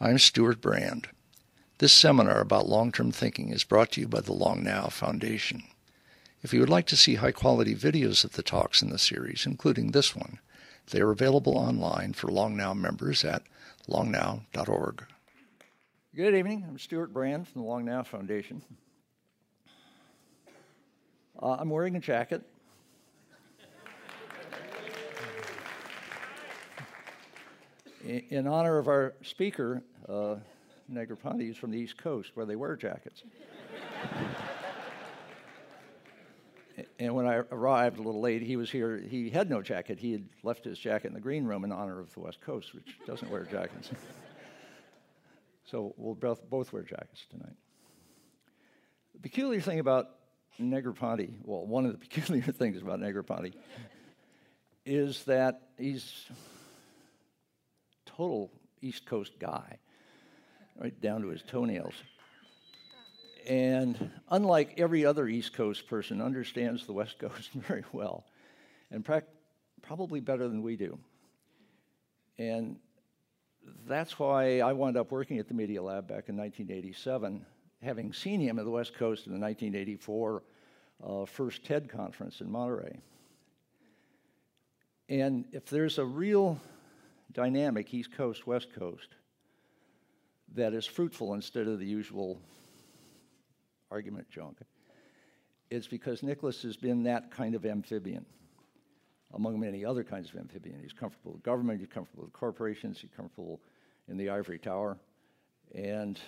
I'm Stewart Brand. This seminar about long term thinking is brought to you by the Long Now Foundation. If you would like to see high quality videos of the talks in the series, including this one, they are available online for Long Now members at longnow.org. Good evening. I'm Stewart Brand from the Long Now Foundation. Uh, I'm wearing a jacket. In honor of our speaker, uh, Negroponte, is from the East Coast, where they wear jackets. and when I arrived a little late, he was here. He had no jacket. He had left his jacket in the green room in honor of the West Coast, which doesn't wear jackets. so we'll both, both wear jackets tonight. The peculiar thing about Negroponte, well, one of the peculiar things about Negroponte, is that he's total East Coast guy, right down to his toenails. And unlike every other East Coast person, understands the West Coast very well, and probably better than we do. And that's why I wound up working at the Media Lab back in 1987, having seen him at the West Coast in the 1984 uh, first TED conference in Monterey. And if there's a real dynamic East Coast, West Coast that is fruitful instead of the usual argument junk. It's because Nicholas has been that kind of amphibian, among many other kinds of amphibian. He's comfortable with government, he's comfortable with corporations, he's comfortable in the ivory tower, and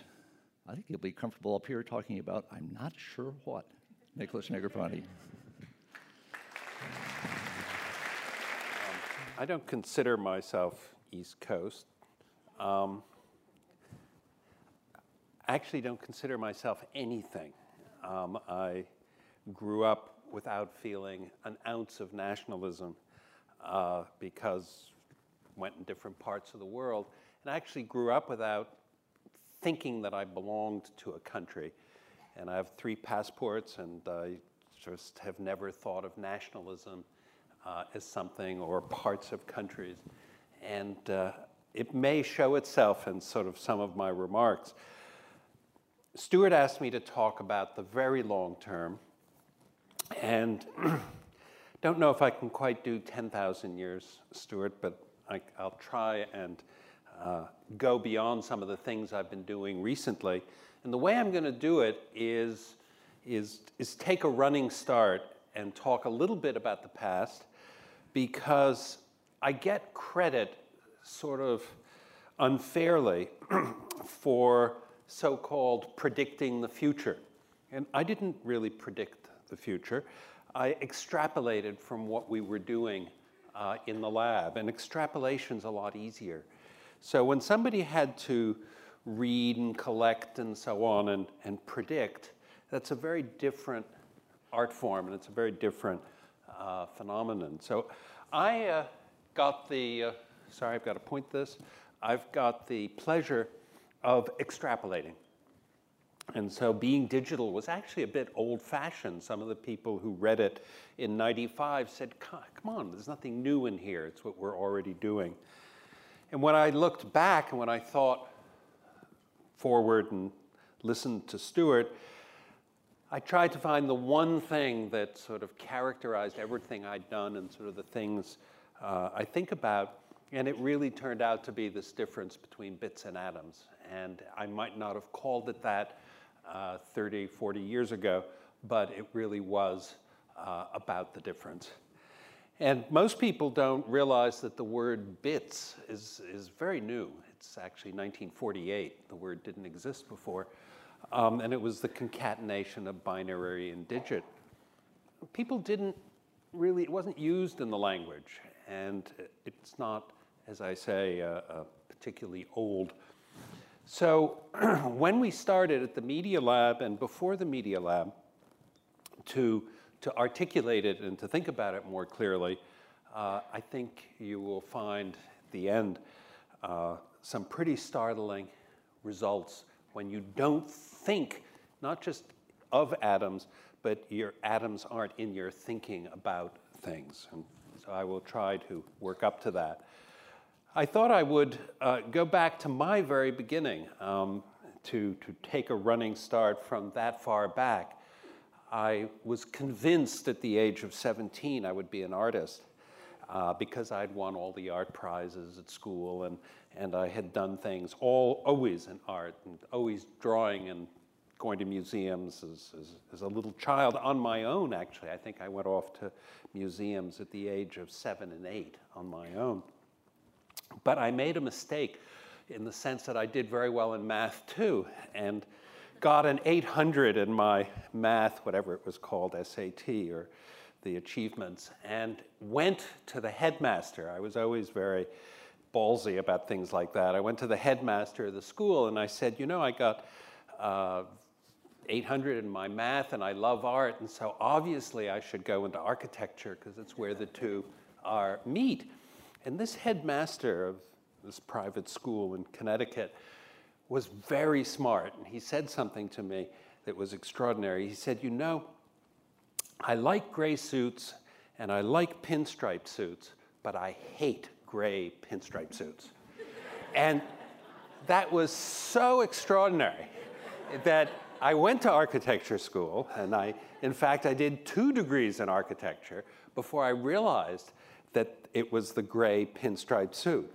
I think he'll be comfortable up here talking about I'm not sure what, Nicholas Negroponte. I don't consider myself East Coast. Um, I actually don't consider myself anything. Um, I grew up without feeling an ounce of nationalism uh, because went in different parts of the world, and I actually grew up without thinking that I belonged to a country. And I have three passports, and I just have never thought of nationalism uh, as something or parts of countries. And uh, it may show itself in sort of some of my remarks. Stewart asked me to talk about the very long term, and don't know if I can quite do 10,000 years, Stewart, but I, will try and uh, go beyond some of the things I've been doing recently. And the way I'm going to do it is, is, is take a running start and talk a little bit about the past because I get credit sort of unfairly for so called predicting the future. And I didn't really predict the future. I extrapolated from what we were doing uh, in the lab, and extrapolation's a lot easier. So when somebody had to read and collect and so on and, and predict, that's a very different art form and it's a very different uh, phenomenon. So I uh, got the, uh, sorry, I've got to point this, I've got the pleasure of extrapolating. And so being digital was actually a bit old fashioned. Some of the people who read it in 95 said, come on, there's nothing new in here. It's what we're already doing. And when I looked back and when I thought forward and listened to Stewart, I tried to find the one thing that sort of characterized everything I'd done and sort of the things uh, I think about. And it really turned out to be this difference between bits and atoms. And I might not have called it that uh, 30, 40 years ago, but it really was uh, about the difference. And most people don't realize that the word bits is, is very new. It's actually 1948. The word didn't exist before. Um, and it was the concatenation of binary and digit. People didn't really, it wasn't used in the language. And it's not, as I say, uh, uh, particularly old. So when we started at the Media Lab and before the Media Lab to, to articulate it and to think about it more clearly, uh, I think you will find at the end uh, some pretty startling results when you don't think not just of atoms, but your atoms aren't in your thinking about things. And I will try to work up to that. I thought I would uh, go back to my very beginning um, to, to take a running start from that far back. I was convinced at the age of 17 I would be an artist uh, because I'd won all the art prizes at school and, and I had done things all always in art and always drawing and going to museums as, as, as, a little child on my own, actually. I think I went off to museums at the age of seven and eight on my own. But I made a mistake in the sense that I did very well in math too, and got an 800 in my math, whatever it was called, SAT or the achievements, and went to the headmaster. I was always very ballsy about things like that. I went to the headmaster of the school and I said, You know, I got uh, 800 in my math and I love art, and so obviously I should go into architecture because it's where the two are meet. And this headmaster of this private school in Connecticut was very smart, and he said something to me that was extraordinary. He said, You know, I like gray suits and I like pinstripe suits, but I hate gray pinstripe suits. and that was so extraordinary that I went to architecture school, and I, in fact, I did two degrees in architecture before I realized that it was the gray pinstripe suit,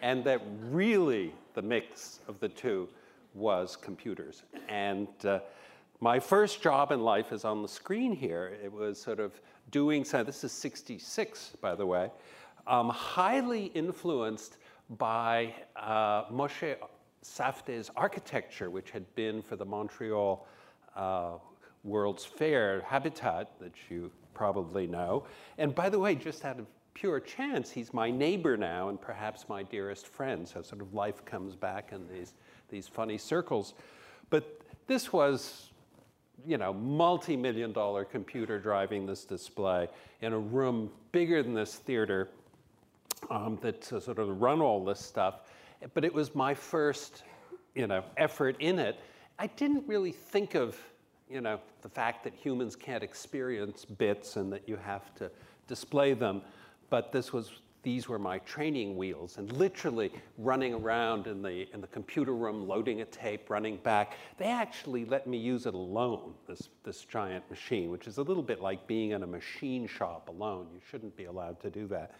and that really the mix of the two was computers. And uh, my first job in life is on the screen here. It was sort of doing, so this is 66, by the way, um, highly influenced by uh, Moshe Safdie's architecture, which had been for the Montreal uh, World's Fair habitat that you probably know. And by the way, just out of pure chance, he's my neighbor now and perhaps my dearest friend. So sort of life comes back in these, these funny circles. But this was, you know, multi-million dollar computer driving this display in a room bigger than this theater um, that to sort of run all this stuff but it was my first, you know, effort in it. I didn't really think of, you know, the fact that humans can't experience bits and that you have to display them, but this was these were my training wheels and literally running around in the, in the computer room, loading a tape, running back. They actually let me use it alone, this, this giant machine, which is a little bit like being in a machine shop alone. You shouldn't be allowed to do that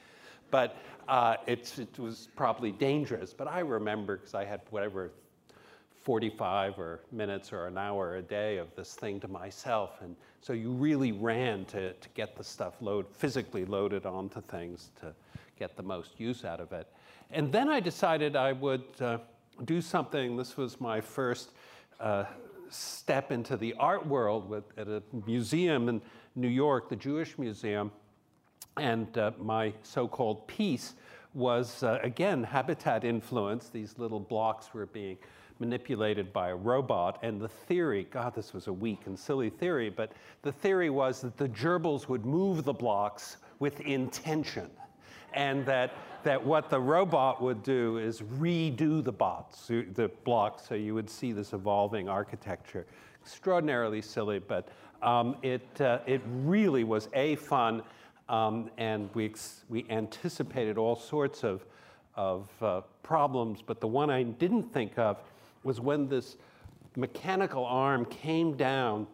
but uh, it was probably dangerous. But I remember because I had whatever 45 or minutes or an hour a day of this thing to myself. And so you really ran to, to get the stuff load, physically loaded onto things to get the most use out of it. And then I decided I would uh, do something. This was my first uh, step into the art world with, at a museum in New York, the Jewish Museum. And uh, my so called piece was, uh, again, habitat influence. These little blocks were being manipulated by a robot. And the theory, God, this was a weak and silly theory, but the theory was that the gerbils would move the blocks with intention. And that, that what the robot would do is redo the bots, the blocks, so you would see this evolving architecture. Extraordinarily silly, but um, it, uh, it really was A, fun, um, and we, we anticipated all sorts of, of uh, problems, but the one I didn't think of was when this mechanical arm came down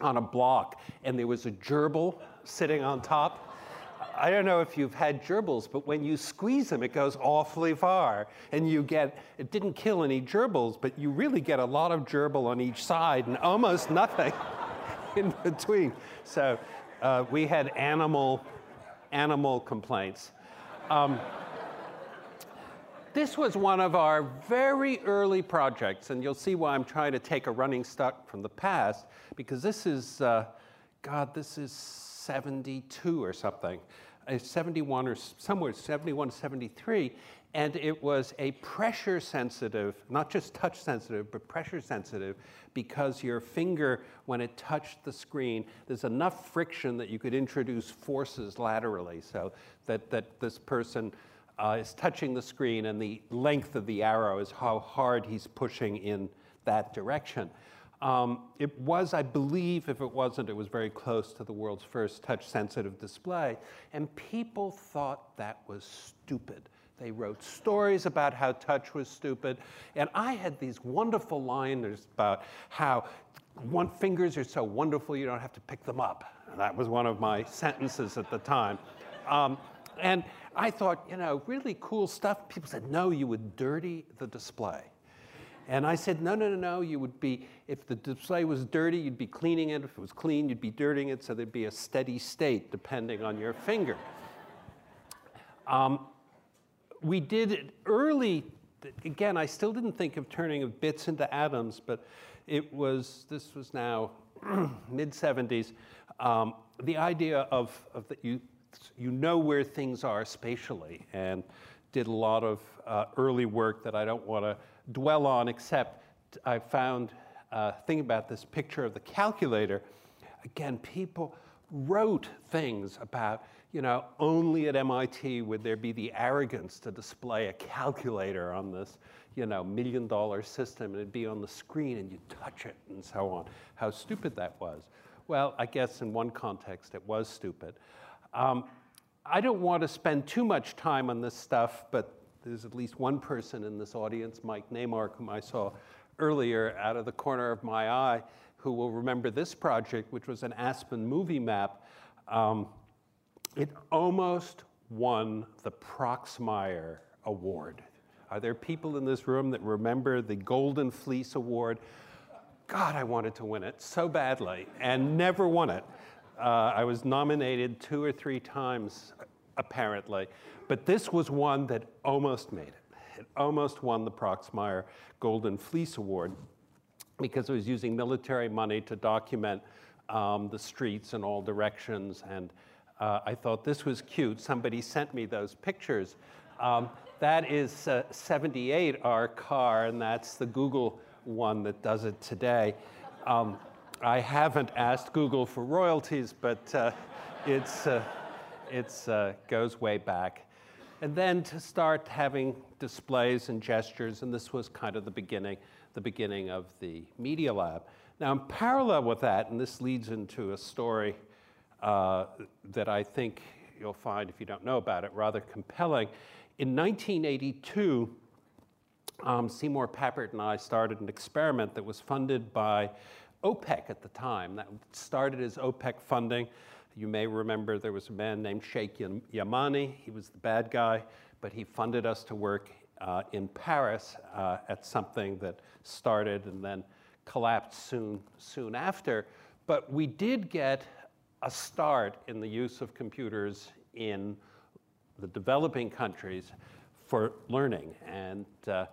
on a block and there was a gerbil sitting on top. I don't know if you've had gerbils, but when you squeeze them, it goes awfully far. And you get, it didn't kill any gerbils, but you really get a lot of gerbil on each side and almost nothing in between. So uh, we had animal, animal complaints. Um, this was one of our very early projects, and you'll see why I'm trying to take a running start from the past, because this is, uh, God, this is 72 or something. Uh, 71 or somewhere, 71, 73, and it was a pressure sensitive, not just touch sensitive, but pressure sensitive, because your finger, when it touched the screen, there's enough friction that you could introduce forces laterally so that, that this person uh, is touching the screen and the length of the arrow is how hard he's pushing in that direction. Um, it was, I believe, if it wasn't, it was very close to the world's first touch sensitive display. And people thought that was stupid They wrote stories about how touch was stupid. And I had these wonderful liners about how one fingers are so wonderful you don't have to pick them up. That was one of my sentences at the time. Um, and I thought, you know, really cool stuff. People said, no, you would dirty the display. And I said, no, no, no, no, you would be, if the display was dirty, you'd be cleaning it. If it was clean, you'd be dirtying it, so there'd be a steady state depending on your finger. Um, we did early, again, I still didn't think of turning of bits into atoms, but it was, this was now mid 70s, um, the idea of, of that you, you know where things are spatially, and did a lot of uh, early work that I don't want to dwell on, except I found, uh, thinking about this picture of the calculator, again, people wrote things about, you know, only at MIT would there be the arrogance to display a calculator on this, you know, million dollar system and it'd be on the screen and you'd touch it and so on. How stupid that was. Well, I guess in one context it was stupid. Um, I don't want to spend too much time on this stuff, but there's at least one person in this audience, Mike Naimark, whom I saw earlier out of the corner of my eye, who will remember this project, which was an Aspen movie map. Um, it almost won the Proxmire Award. Are there people in this room that remember the Golden Fleece Award? God, I wanted to win it so badly and never won it. Uh, I was nominated two or three times, apparently. But this was one that almost made it. It almost won the Proxmire Golden Fleece Award because it was using military money to document um, the streets in all directions. And uh, I thought this was cute. Somebody sent me those pictures. Um, that is uh, 78, our car, and that's the Google one that does it today. Um, I haven't asked Google for royalties, but uh, it's, uh, it's uh, goes way back and then to start having displays and gestures, and this was kind of the beginning, the beginning of the Media Lab. Now, in parallel with that, and this leads into a story uh, that I think you'll find, if you don't know about it, rather compelling. In 1982, um, Seymour Papert and I started an experiment that was funded by OPEC at the time. That started as OPEC funding. You may remember there was a man named Sheikh Yamani. He was the bad guy, but he funded us to work uh, in Paris uh, at something that started and then collapsed soon, soon after. But we did get a start in the use of computers in the developing countries for learning. And uh,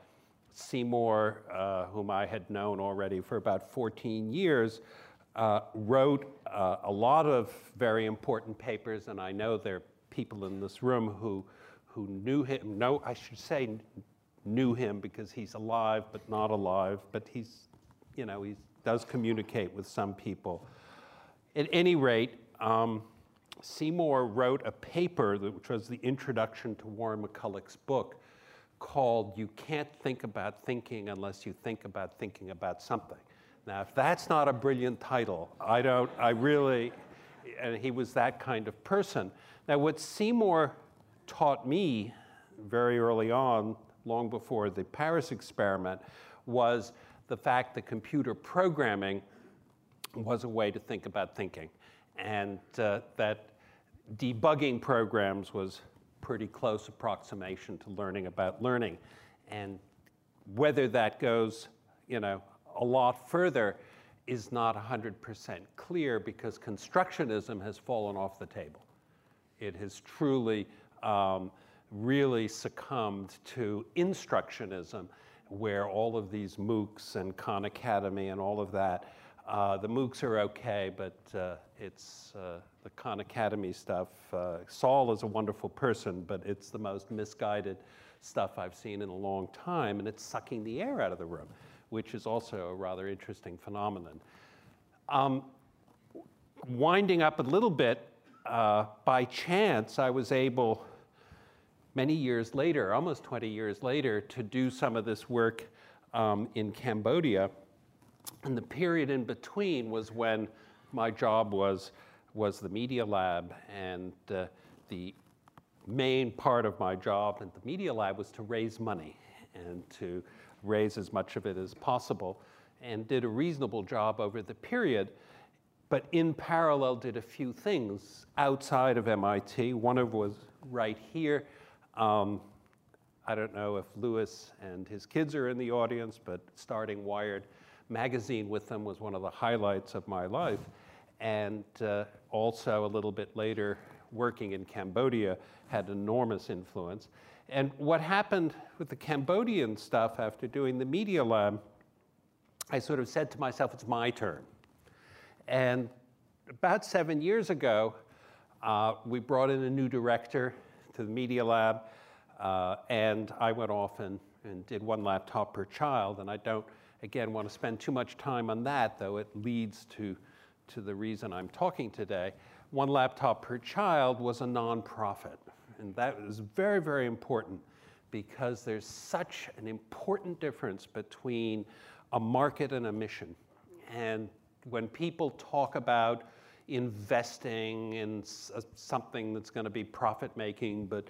Seymour, uh, whom I had known already for about 14 years, uh, wrote uh, a lot of very important papers, and I know there are people in this room who, who knew him, no, I should say knew him because he's alive but not alive, but he's, you know, he does communicate with some people. At any rate, um, Seymour wrote a paper that, which was the introduction to Warren McCulloch's book called You Can't Think About Thinking Unless You Think About Thinking About Something. Now, if that's not a brilliant title, I don't, I really, and he was that kind of person. Now, what Seymour taught me very early on, long before the Paris experiment, was the fact that computer programming was a way to think about thinking, and uh, that debugging programs was pretty close approximation to learning about learning. And whether that goes, you know, a lot further is not 100% clear because constructionism has fallen off the table. It has truly um, really succumbed to instructionism, where all of these MOOCs and Khan Academy and all of that, uh, the MOOCs are okay, but uh, it's uh, the Khan Academy stuff. Uh, Sal is a wonderful person, but it's the most misguided stuff I've seen in a long time, and it's sucking the air out of the room which is also a rather interesting phenomenon. Um, winding up a little bit, uh, by chance, I was able, many years later, almost 20 years later, to do some of this work um, in Cambodia. And the period in between was when my job was, was the Media Lab and uh, the main part of my job at the Media Lab was to raise money and to raise as much of it as possible, and did a reasonable job over the period. But in parallel, did a few things outside of MIT. One of was right here. Um, I don't know if Louis and his kids are in the audience, but starting Wired magazine with them was one of the highlights of my life. And uh, also a little bit later, working in Cambodia had enormous influence. And what happened with the Cambodian stuff after doing the Media Lab, I sort of said to myself, it's my turn. And about seven years ago, uh, we brought in a new director to the Media Lab, uh, and I went off and, and did one laptop per child. And I don't, again, want to spend too much time on that, though it leads to, to the reason I'm talking today. One laptop per child was a nonprofit. And that is very, very important because there's such an important difference between a market and a mission. And when people talk about investing in uh, something that's going to be profit making but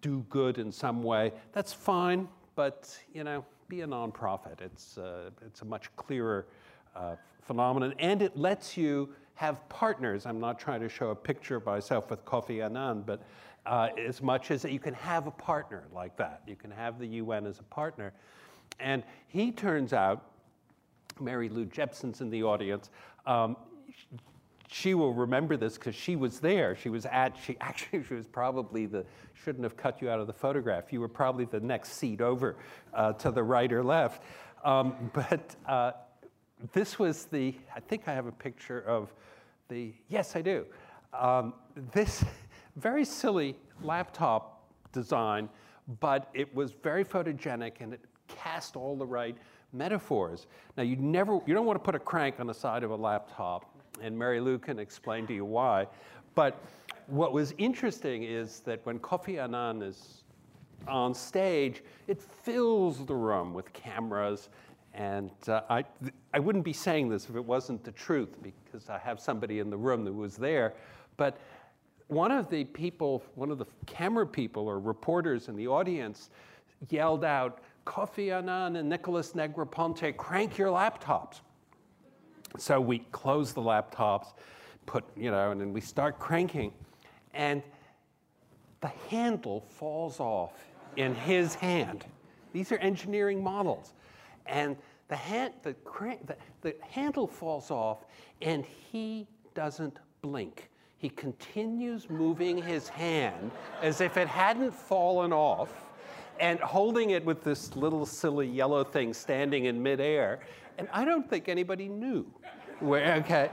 do good in some way, that's fine, but you know, be a nonprofit. It's, uh, it's a much clearer uh, phenomenon, and it lets you have partners. I'm not trying to show a picture of myself with Kofi Annan, but uh, as much as that you can have a partner like that. You can have the UN as a partner. And he turns out, Mary Lou Jepsen's in the audience, um, she will remember this because she was there. She was at, she actually, she was probably the, shouldn't have cut you out of the photograph. You were probably the next seat over uh, to the right or left. Um, but uh, this was the, I think I have a picture of the, yes, I do. Um, this very silly laptop design, but it was very photogenic and it cast all the right metaphors. Now, you never, you don't want to put a crank on the side of a laptop, and Mary Lou can explain to you why. But what was interesting is that when Kofi Annan is on stage, it fills the room with cameras. And uh, I, I wouldn't be saying this if it wasn't the truth, because I have somebody in the room that was there. But one of the people, one of the camera people or reporters in the audience yelled out, Kofi Annan and Nicholas Negroponte, crank your laptops. So we close the laptops, put, you know, and then we start cranking. And the handle falls off in his hand. These are engineering models. And the, hand, the, crank, the, the handle falls off, and he doesn't blink he continues moving his hand as if it hadn't fallen off and holding it with this little silly yellow thing standing in midair. And I don't think anybody knew. Where, okay.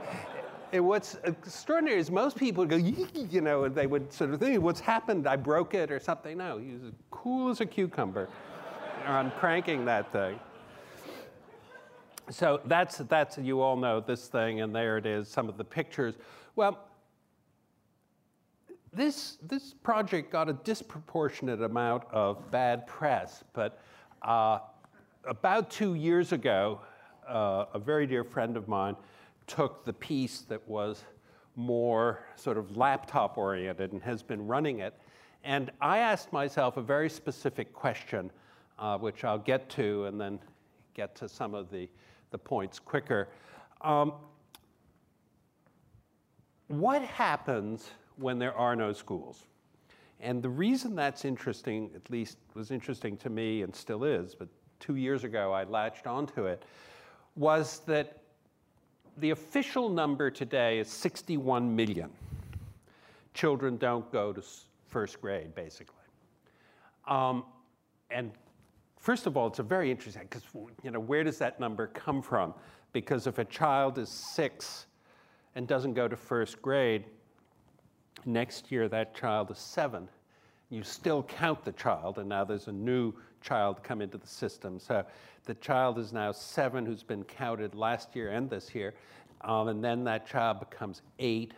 And what's extraordinary is most people go, you know, and they would sort of think, what's happened? I broke it or something. No, he was as cool as a cucumber on cranking that thing. So that's, that's, you all know this thing, and there it is, some of the pictures. Well, this, this project got a disproportionate amount of bad press, but uh, about two years ago, uh, a very dear friend of mine took the piece that was more sort of laptop oriented and has been running it. And I asked myself a very specific question, uh, which I'll get to and then get to some of the, the points quicker. Um, what happens when there are no schools. And the reason that's interesting, at least was interesting to me and still is, but two years ago I latched onto it, was that the official number today is 61 million. Children don't go to first grade, basically. Um, and first of all, it's a very interesting, because you know, where does that number come from? Because if a child is six and doesn't go to first grade, Next year, that child is seven. You still count the child, and now there's a new child come into the system. So the child is now seven who's been counted last year and this year. Um, and then that child becomes eight.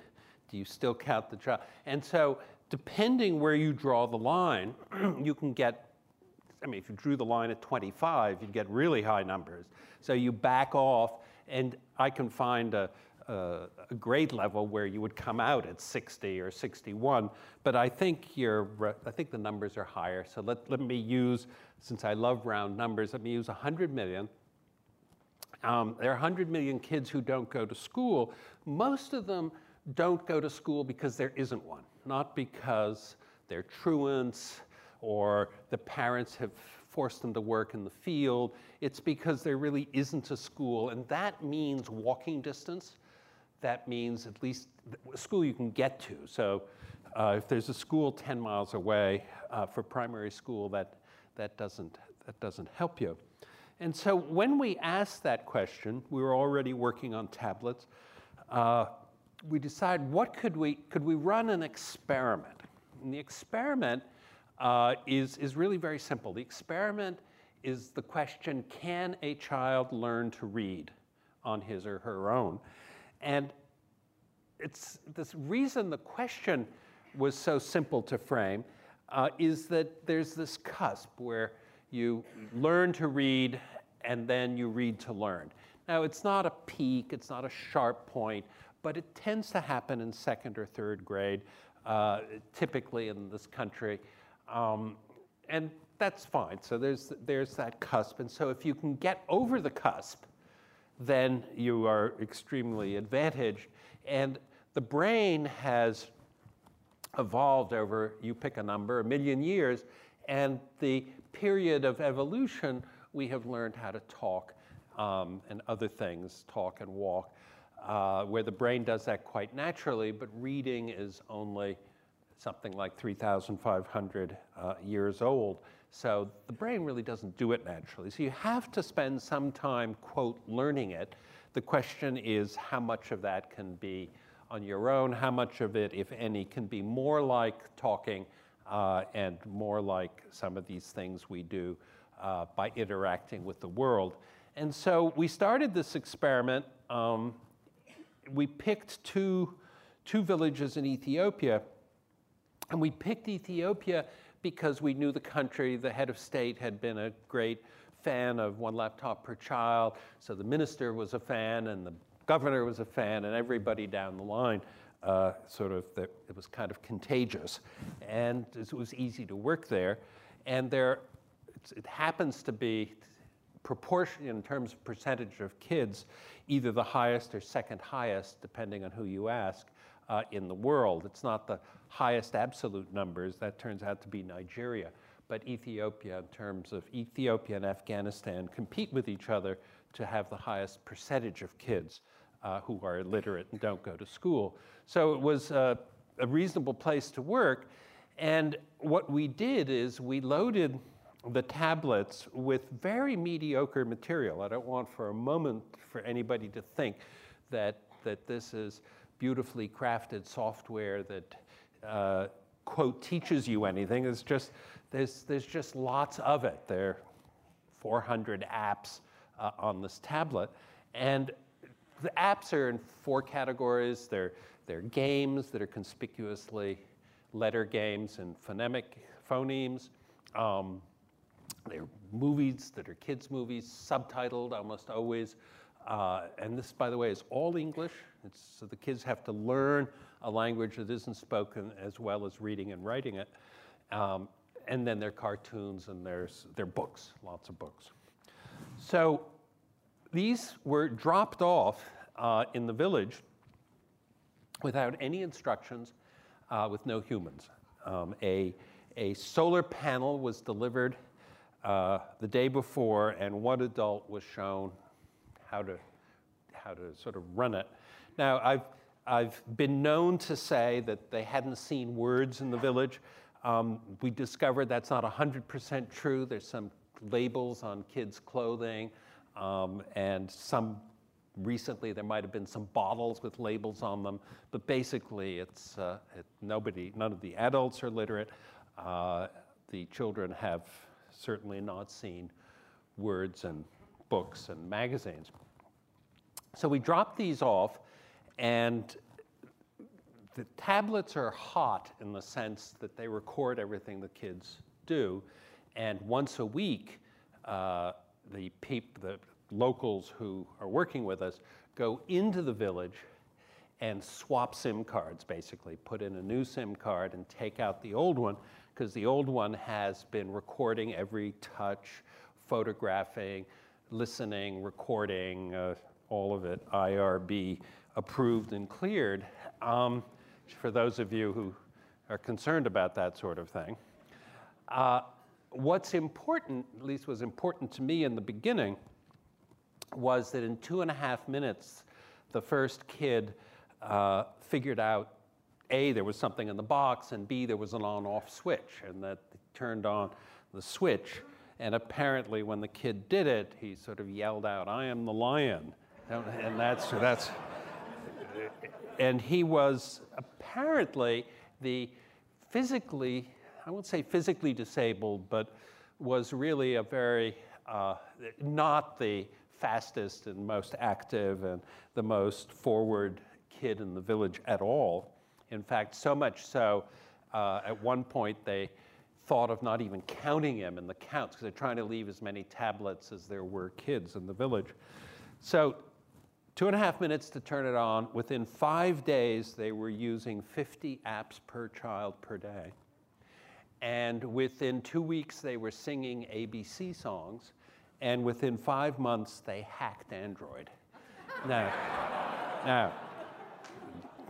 Do you still count the child? And so, depending where you draw the line, you can get I mean, if you drew the line at 25, you'd get really high numbers. So you back off, and I can find a, a grade level where you would come out at 60 or 61. But I think you're, I think the numbers are higher. So let, let me use, since I love round numbers, let me use 100 million. Um, there are 100 million kids who don't go to school. Most of them don't go to school because there isn't one, not because they're truants or the parents have forced them to work in the field. It's because there really isn't a school, and that means walking distance. That means at least a school you can get to. So uh, if there's a school 10 miles away uh, for primary school, that, that, doesn't, that doesn't help you. And so when we asked that question, we were already working on tablets. Uh, we decided what could we, could we run an experiment? And the experiment uh, is, is really very simple. The experiment is the question, can a child learn to read on his or her own? And it's this reason the question was so simple to frame uh, is that there's this cusp where you learn to read and then you read to learn. Now, it's not a peak, it's not a sharp point, but it tends to happen in second or third grade, uh, typically in this country. Um, and that's fine. So there's, there's that cusp. And so if you can get over the cusp, then you are extremely advantaged. And the brain has evolved over, you pick a number, a million years. And the period of evolution, we have learned how to talk um, and other things, talk and walk, uh, where the brain does that quite naturally, but reading is only something like 3,500 uh, years old. So the brain really doesn't do it naturally. So you have to spend some time, quote, learning it. The question is how much of that can be on your own, how much of it, if any, can be more like talking uh, and more like some of these things we do uh, by interacting with the world. And so we started this experiment. Um, we picked two, two villages in Ethiopia and we picked Ethiopia because we knew the country. The head of state had been a great fan of one laptop per child. So the minister was a fan, and the governor was a fan, and everybody down the line. Uh, sort of, it was kind of contagious, and it was easy to work there. And there, it happens to be proportion in terms of percentage of kids, either the highest or second highest, depending on who you ask, uh, in the world. It's not the highest absolute numbers. That turns out to be Nigeria. But Ethiopia, in terms of Ethiopia and Afghanistan, compete with each other to have the highest percentage of kids uh, who are illiterate and don't go to school. So it was uh, a reasonable place to work. And what we did is we loaded the tablets with very mediocre material. I don't want for a moment for anybody to think that, that this is beautifully crafted software that uh, quote teaches you anything. It's just there's there's just lots of it. There are 400 apps uh, on this tablet, and the apps are in four categories. They're they're games that are conspicuously letter games and phonemic phonemes. Um, they're movies that are kids' movies, subtitled almost always. Uh, and this, by the way, is all English. It's, so the kids have to learn a language that isn't spoken as well as reading and writing it. Um, and then there are cartoons and there's there are books, lots of books. So these were dropped off uh, in the village without any instructions, uh, with no humans. Um, a, a solar panel was delivered uh, the day before, and one adult was shown how to, how to sort of run it. Now, I've I've been known to say that they hadn't seen words in the village. Um, we discovered that's not 100% true. There's some labels on kids' clothing, um, and some recently there might have been some bottles with labels on them. But basically, it's uh, it, nobody, none of the adults are literate. Uh, the children have certainly not seen words and books and magazines. So we drop these off and the tablets are hot in the sense that they record everything the kids do. And once a week, uh, the, the locals who are working with us go into the village and swap SIM cards, basically, put in a new SIM card and take out the old one, because the old one has been recording every touch, photographing, listening, recording, uh, all of it, IRB approved and cleared. Um, for those of you who are concerned about that sort of thing. Uh, what's important, at least was important to me in the beginning, was that in two and a half minutes, the first kid uh, figured out A, there was something in the box, and B, there was an on off switch, and that turned on the switch. And apparently, when the kid did it, he sort of yelled out, I am the lion. And that's, that's, and he was apparently the physically, I won't say physically disabled, but was really a very, uh, not the fastest and most active and the most forward kid in the village at all. In fact, so much so, uh, at one point they thought of not even counting him in the counts because they're trying to leave as many tablets as there were kids in the village. So two and a half minutes to turn it on. Within five days, they were using 50 apps per child per day. And within two weeks, they were singing ABC songs. And within five months, they hacked Android. now, now,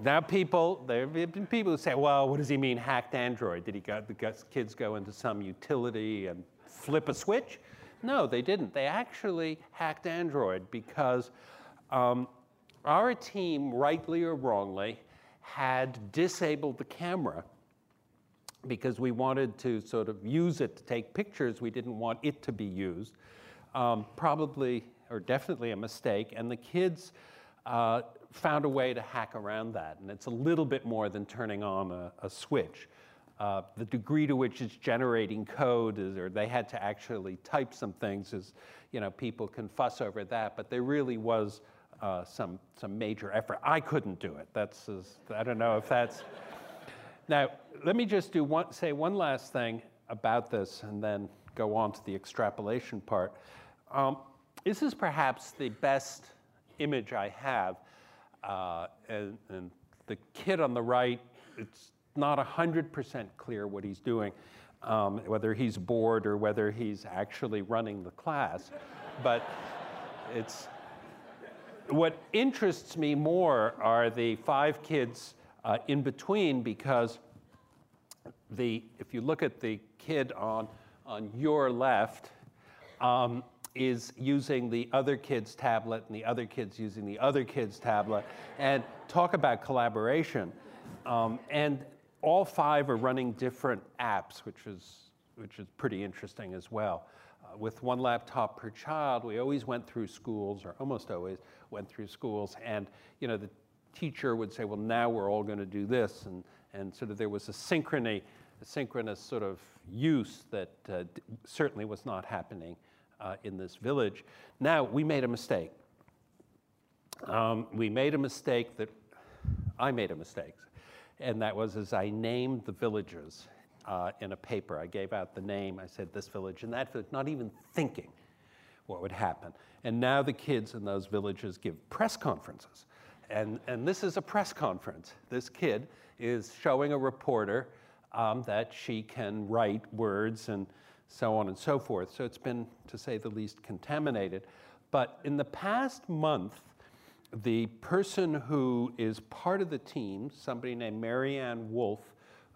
now people, there have been people who say, well, what does he mean hacked Android? Did he go, the kids go into some utility and flip a switch? No, they didn't. They actually hacked Android because um, our team, rightly or wrongly, had disabled the camera because we wanted to sort of use it to take pictures. We didn't want it to be used. Um, probably or definitely a mistake. And the kids uh, found a way to hack around that. And it's a little bit more than turning on a, a switch. Uh, the degree to which it's generating code is, or they had to actually type some things is, you know, people can fuss over that, but there really was uh, some, some major effort. I couldn't do it. That's, I don't know if that's. Now, let me just do one, say one last thing about this and then go on to the extrapolation part. Um, this is perhaps the best image I have. Uh, and, and, the kid on the right, it's not 100% clear what he's doing, um, whether he's bored or whether he's actually running the class. but it's, what interests me more are the five kids uh, in between because the, if you look at the kid on, on your left, um, is using the other kid's tablet and the other kid's using the other kid's tablet. And talk about collaboration. Um, and all five are running different apps, which is, which is pretty interesting as well. With one laptop per child, we always went through schools, or almost always went through schools, and you know the teacher would say, "Well, now we're all going to do this," and and sort of there was a synchrony, a synchronous sort of use that uh, certainly was not happening uh, in this village. Now we made a mistake. Um, we made a mistake that I made a mistake, and that was as I named the villages uh, in a paper. I gave out the name. I said this village and that village, not even thinking what would happen. And now the kids in those villages give press conferences. And, and this is a press conference. This kid is showing a reporter um, that she can write words and so on and so forth. So it's been, to say the least, contaminated. But in the past month, the person who is part of the team, somebody named Maryanne Wolf,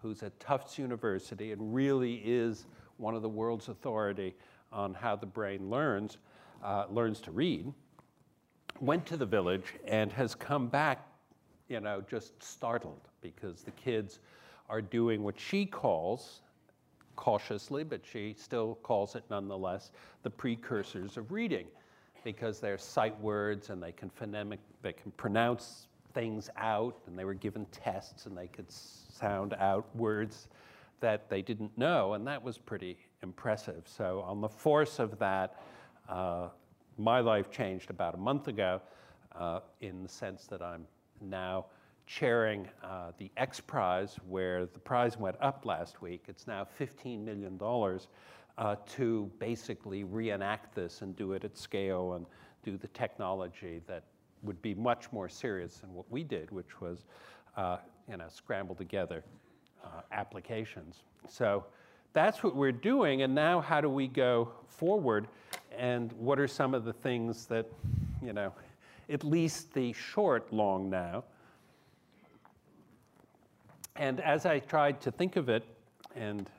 who's at Tufts University and really is one of the world's authority on how the brain learns, uh, learns to read, went to the village and has come back, you know, just startled because the kids are doing what she calls, cautiously, but she still calls it nonetheless, the precursors of reading because they're sight words and they can phonemic, they can pronounce things out and they were given tests and they could sound out words that they didn't know, and that was pretty impressive. So, on the force of that, uh, my life changed about a month ago uh, in the sense that I'm now chairing uh, the X Prize, where the prize went up last week. It's now $15 million uh, to basically reenact this and do it at scale and do the technology that would be much more serious than what we did, which was, uh, you know, scramble together uh, applications. So that's what we're doing. And now, how do we go forward? And what are some of the things that, you know, at least the short long now? And as I tried to think of it, and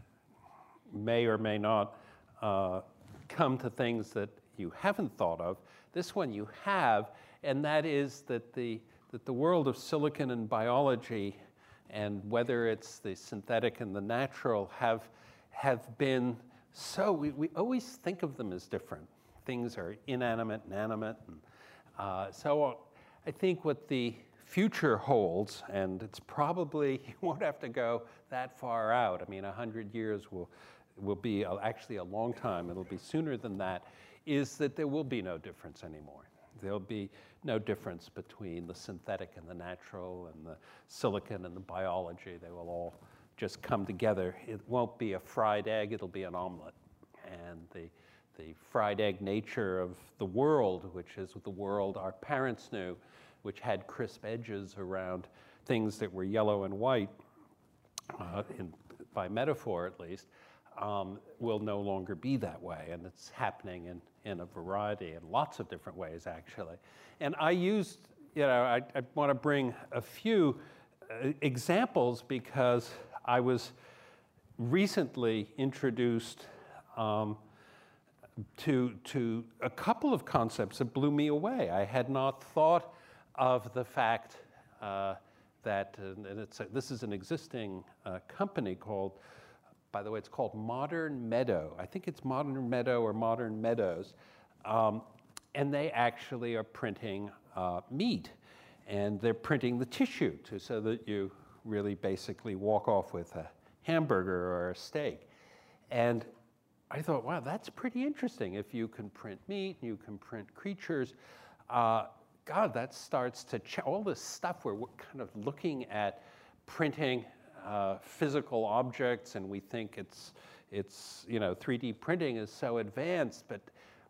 may or may not uh, come to things that you haven't thought of, this one you have, and that is that the, that the world of silicon and biology, and whether it's the synthetic and the natural, have, have been so, we, we always think of them as different. Things are inanimate and animate. And, uh, so I think what the future holds, and it's probably, you won't have to go that far out. I mean, 100 years will, will be actually a long time, it'll be sooner than that, is that there will be no difference anymore. There'll be no difference between the synthetic and the natural and the silicon and the biology. They will all just come together. It won't be a fried egg, it'll be an omelet. And the, the fried egg nature of the world, which is the world our parents knew, which had crisp edges around things that were yellow and white, uh, in, by metaphor at least, um, will no longer be that way. And it's happening in, in a variety, in lots of different ways, actually. And I used, you know, I, I want to bring a few uh, examples because I was recently introduced um, to, to a couple of concepts that blew me away. I had not thought of the fact uh, that, and it's a, this is an existing uh, company called by the way, it's called Modern Meadow. I think it's Modern Meadow or Modern Meadows. Um, and they actually are printing uh, meat. And they're printing the tissue to, so that you really basically walk off with a hamburger or a steak. And I thought, wow, that's pretty interesting. If you can print meat, you can print creatures. Uh, God, that starts to ch- all this stuff where we're kind of looking at printing uh, physical objects and we think it's, it's, you know, 3D printing is so advanced, but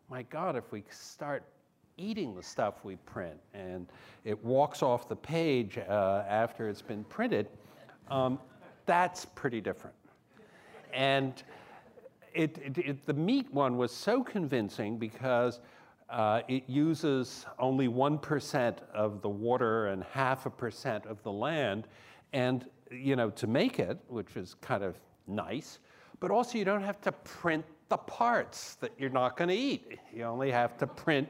my God, if we start eating the stuff we print and it walks off the page uh, after it's been printed, um, that's pretty different. And it, it, it, the meat one was so convincing because uh, it uses only 1% of the water and half a percent of the land. And you know, to make it, which is kind of nice, but also you don't have to print the parts that you're not going to eat. You only have to print,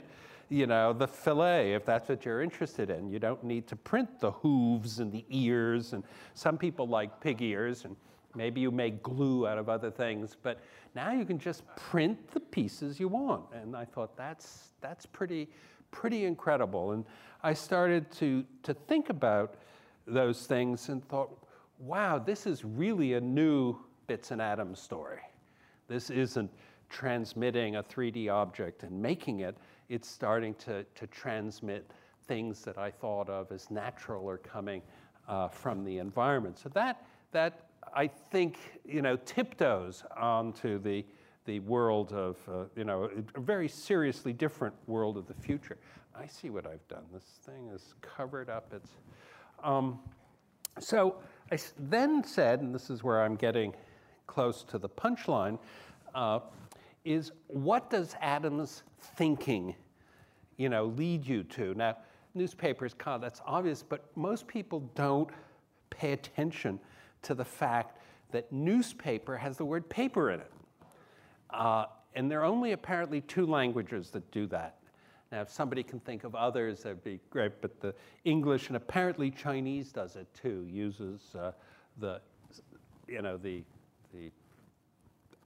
you know, the fillet if that's what you're interested in. You don't need to print the hooves and the ears, and some people like pig ears, and maybe you make glue out of other things, but now you can just print the pieces you want. And I thought that's that's pretty pretty incredible. And I started to to think about those things and thought, wow, this is really a new bits and atoms story. This isn't transmitting a 3D object and making it, it's starting to, to transmit things that I thought of as natural or coming uh, from the environment. So that, that I think, you know, tiptoes onto the, the world of, uh, you know, a very seriously different world of the future. I see what I've done. This thing is covered up. It's, um, so I then said, and this is where I'm getting close to the punchline, uh, is what does atoms thinking, you know, lead you to? Now, newspapers, that's obvious, but most people don't pay attention to the fact that newspaper has the word paper in it. Uh, and there are only apparently two languages that do that. Now, if somebody can think of others, that'd be great, but the English and apparently Chinese does it too, uses uh, the, you know, the, the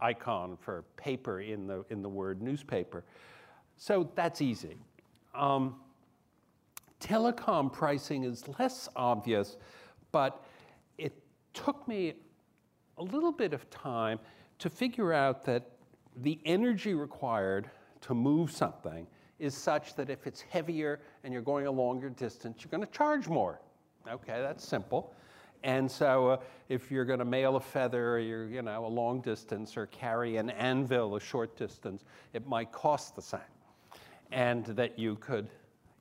icon for paper in the, in the word newspaper. So that's easy. Um, telecom pricing is less obvious, but it took me a little bit of time to figure out that the energy required to move something is such that if it's heavier and you're going a longer distance, you're going to charge more. Okay, that's simple. And so uh, if you're going to mail a feather, or you're, you know, a long distance, or carry an anvil a short distance, it might cost the same. And that you could,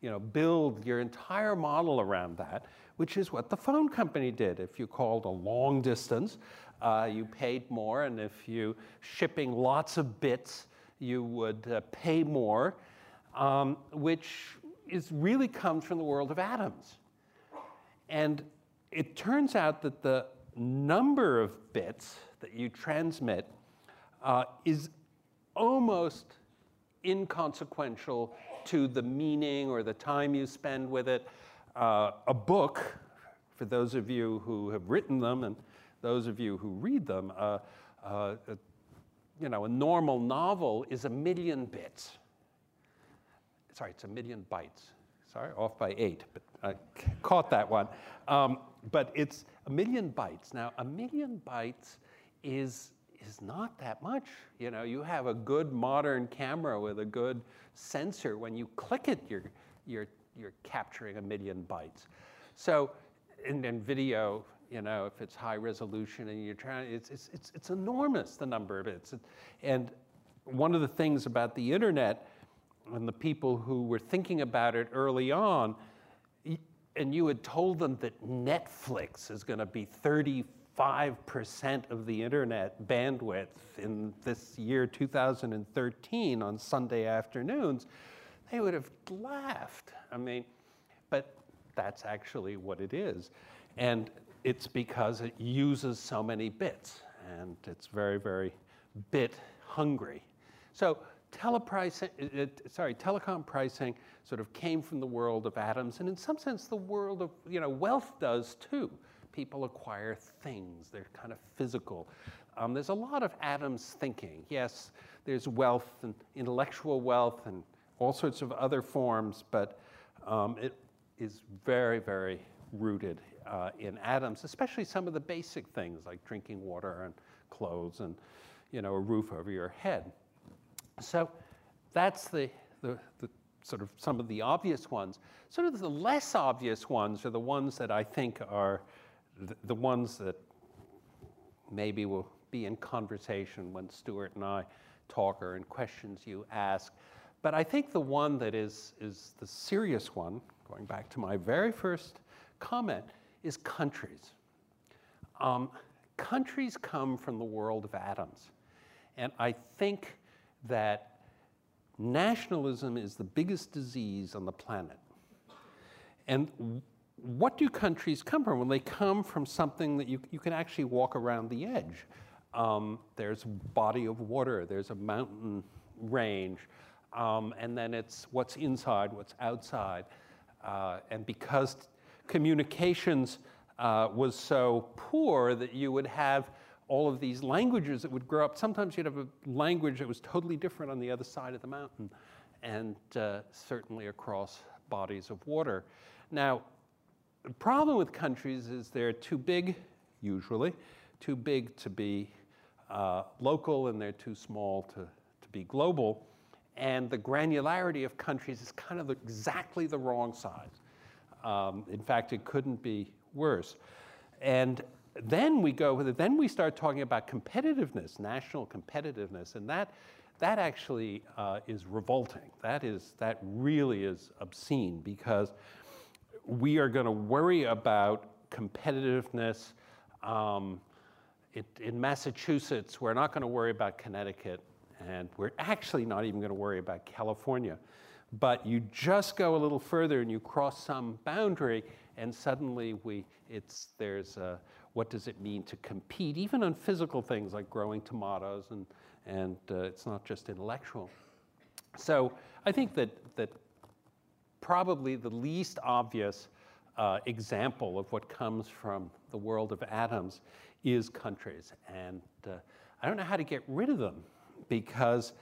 you know, build your entire model around that, which is what the phone company did. If you called a long distance, uh, you paid more, and if you shipping lots of bits, you would uh, pay more, um, which is really comes from the world of atoms. And it turns out that the number of bits that you transmit uh, is almost inconsequential to the meaning or the time you spend with it. Uh, a book, for those of you who have written them and those of you who read them, uh, uh, you know, a normal novel is a million bits. Sorry, it's a million bytes. Sorry, off by eight, but I caught that one. Um, but it's a million bytes. Now, a million bytes is is not that much. You know, you have a good modern camera with a good sensor. When you click it, you're you're you're capturing a million bytes. So, in, in video, you know, if it's high resolution and you're trying, it's it's it's, it's enormous the number of bits. And one of the things about the internet and the people who were thinking about it early on, and you had told them that Netflix is going to be 35% of the internet bandwidth in this year 2013 on Sunday afternoons, they would have laughed. I mean, but that's actually what it is. And it's because it uses so many bits, and it's very, very bit hungry. So telepricing, it, sorry, telecom pricing sort of came from the world of atoms, and in some sense, the world of you know wealth does too. People acquire things; they're kind of physical. Um, there's a lot of atoms thinking. Yes, there's wealth and intellectual wealth and all sorts of other forms, but um, it is very, very rooted uh, in atoms, especially some of the basic things like drinking water and clothes and you know a roof over your head. So that's the, the, the, sort of some of the obvious ones. Sort of the less obvious ones are the ones that I think are the, the ones that maybe will be in conversation when Stewart and I talk or in questions you ask. But I think the one that is, is the serious one, going back to my very first comment, is countries. Um, countries come from the world of atoms. And I think that nationalism is the biggest disease on the planet. And what do countries come from? Well, they come from something that you, you can actually walk around the edge. Um, there's a body of water, there's a mountain range, um, and then it's what's inside, what's outside. Uh, and because communications uh, was so poor that you would have all of these languages that would grow up. Sometimes you'd have a language that was totally different on the other side of the mountain, and uh, certainly across bodies of water. Now, the problem with countries is they're too big, usually, too big to be uh, local, and they're too small to, to be global. And the granularity of countries is kind of exactly the wrong size. Um, in fact, it couldn't be worse. And then we go with it, then we start talking about competitiveness, national competitiveness, and that, that actually uh, is revolting. That, is, that really is obscene because we are going to worry about competitiveness. Um, it, in Massachusetts, we're not going to worry about Connecticut, and we're actually not even going to worry about California. But you just go a little further and you cross some boundary, and suddenly we, it's, there's a, what does it mean to compete, even on physical things like growing tomatoes, and, and uh, it's not just intellectual. So I think that, that probably the least obvious uh, example of what comes from the world of atoms is countries. And uh, I don't know how to get rid of them because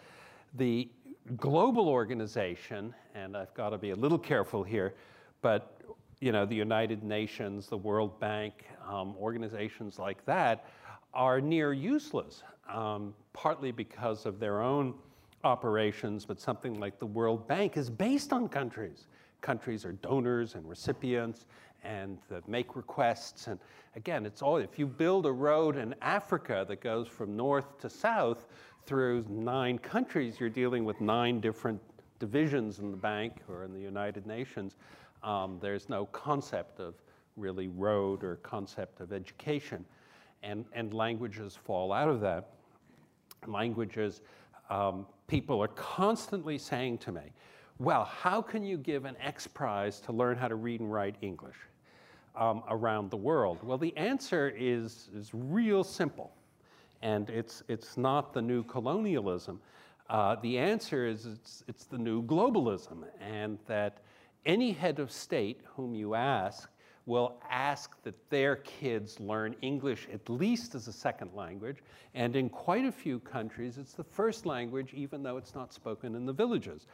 the global organization, and I've got to be a little careful here, but you know, the United Nations, the World Bank, um, organizations like that are near useless, um, partly because of their own operations, but something like the World Bank is based on countries. countries are donors and recipients and make requests. And again, it's all, if you build a road in Africa that goes from north to south through nine countries, you're dealing with nine different divisions in the bank or in the United Nations. Um, there's no concept of really road or concept of education. And, and languages fall out of that. Languages, um, people are constantly saying to me, well, how can you give an X prize to learn how to read and write English um, around the world? Well, the answer is, is real simple, and it's, it's not the new colonialism. Uh, the answer is it's, it's the new globalism, and that any head of state whom you ask will ask that their kids learn English at least as a second language. And in quite a few countries, it's the first language, even though it's not spoken in the villages.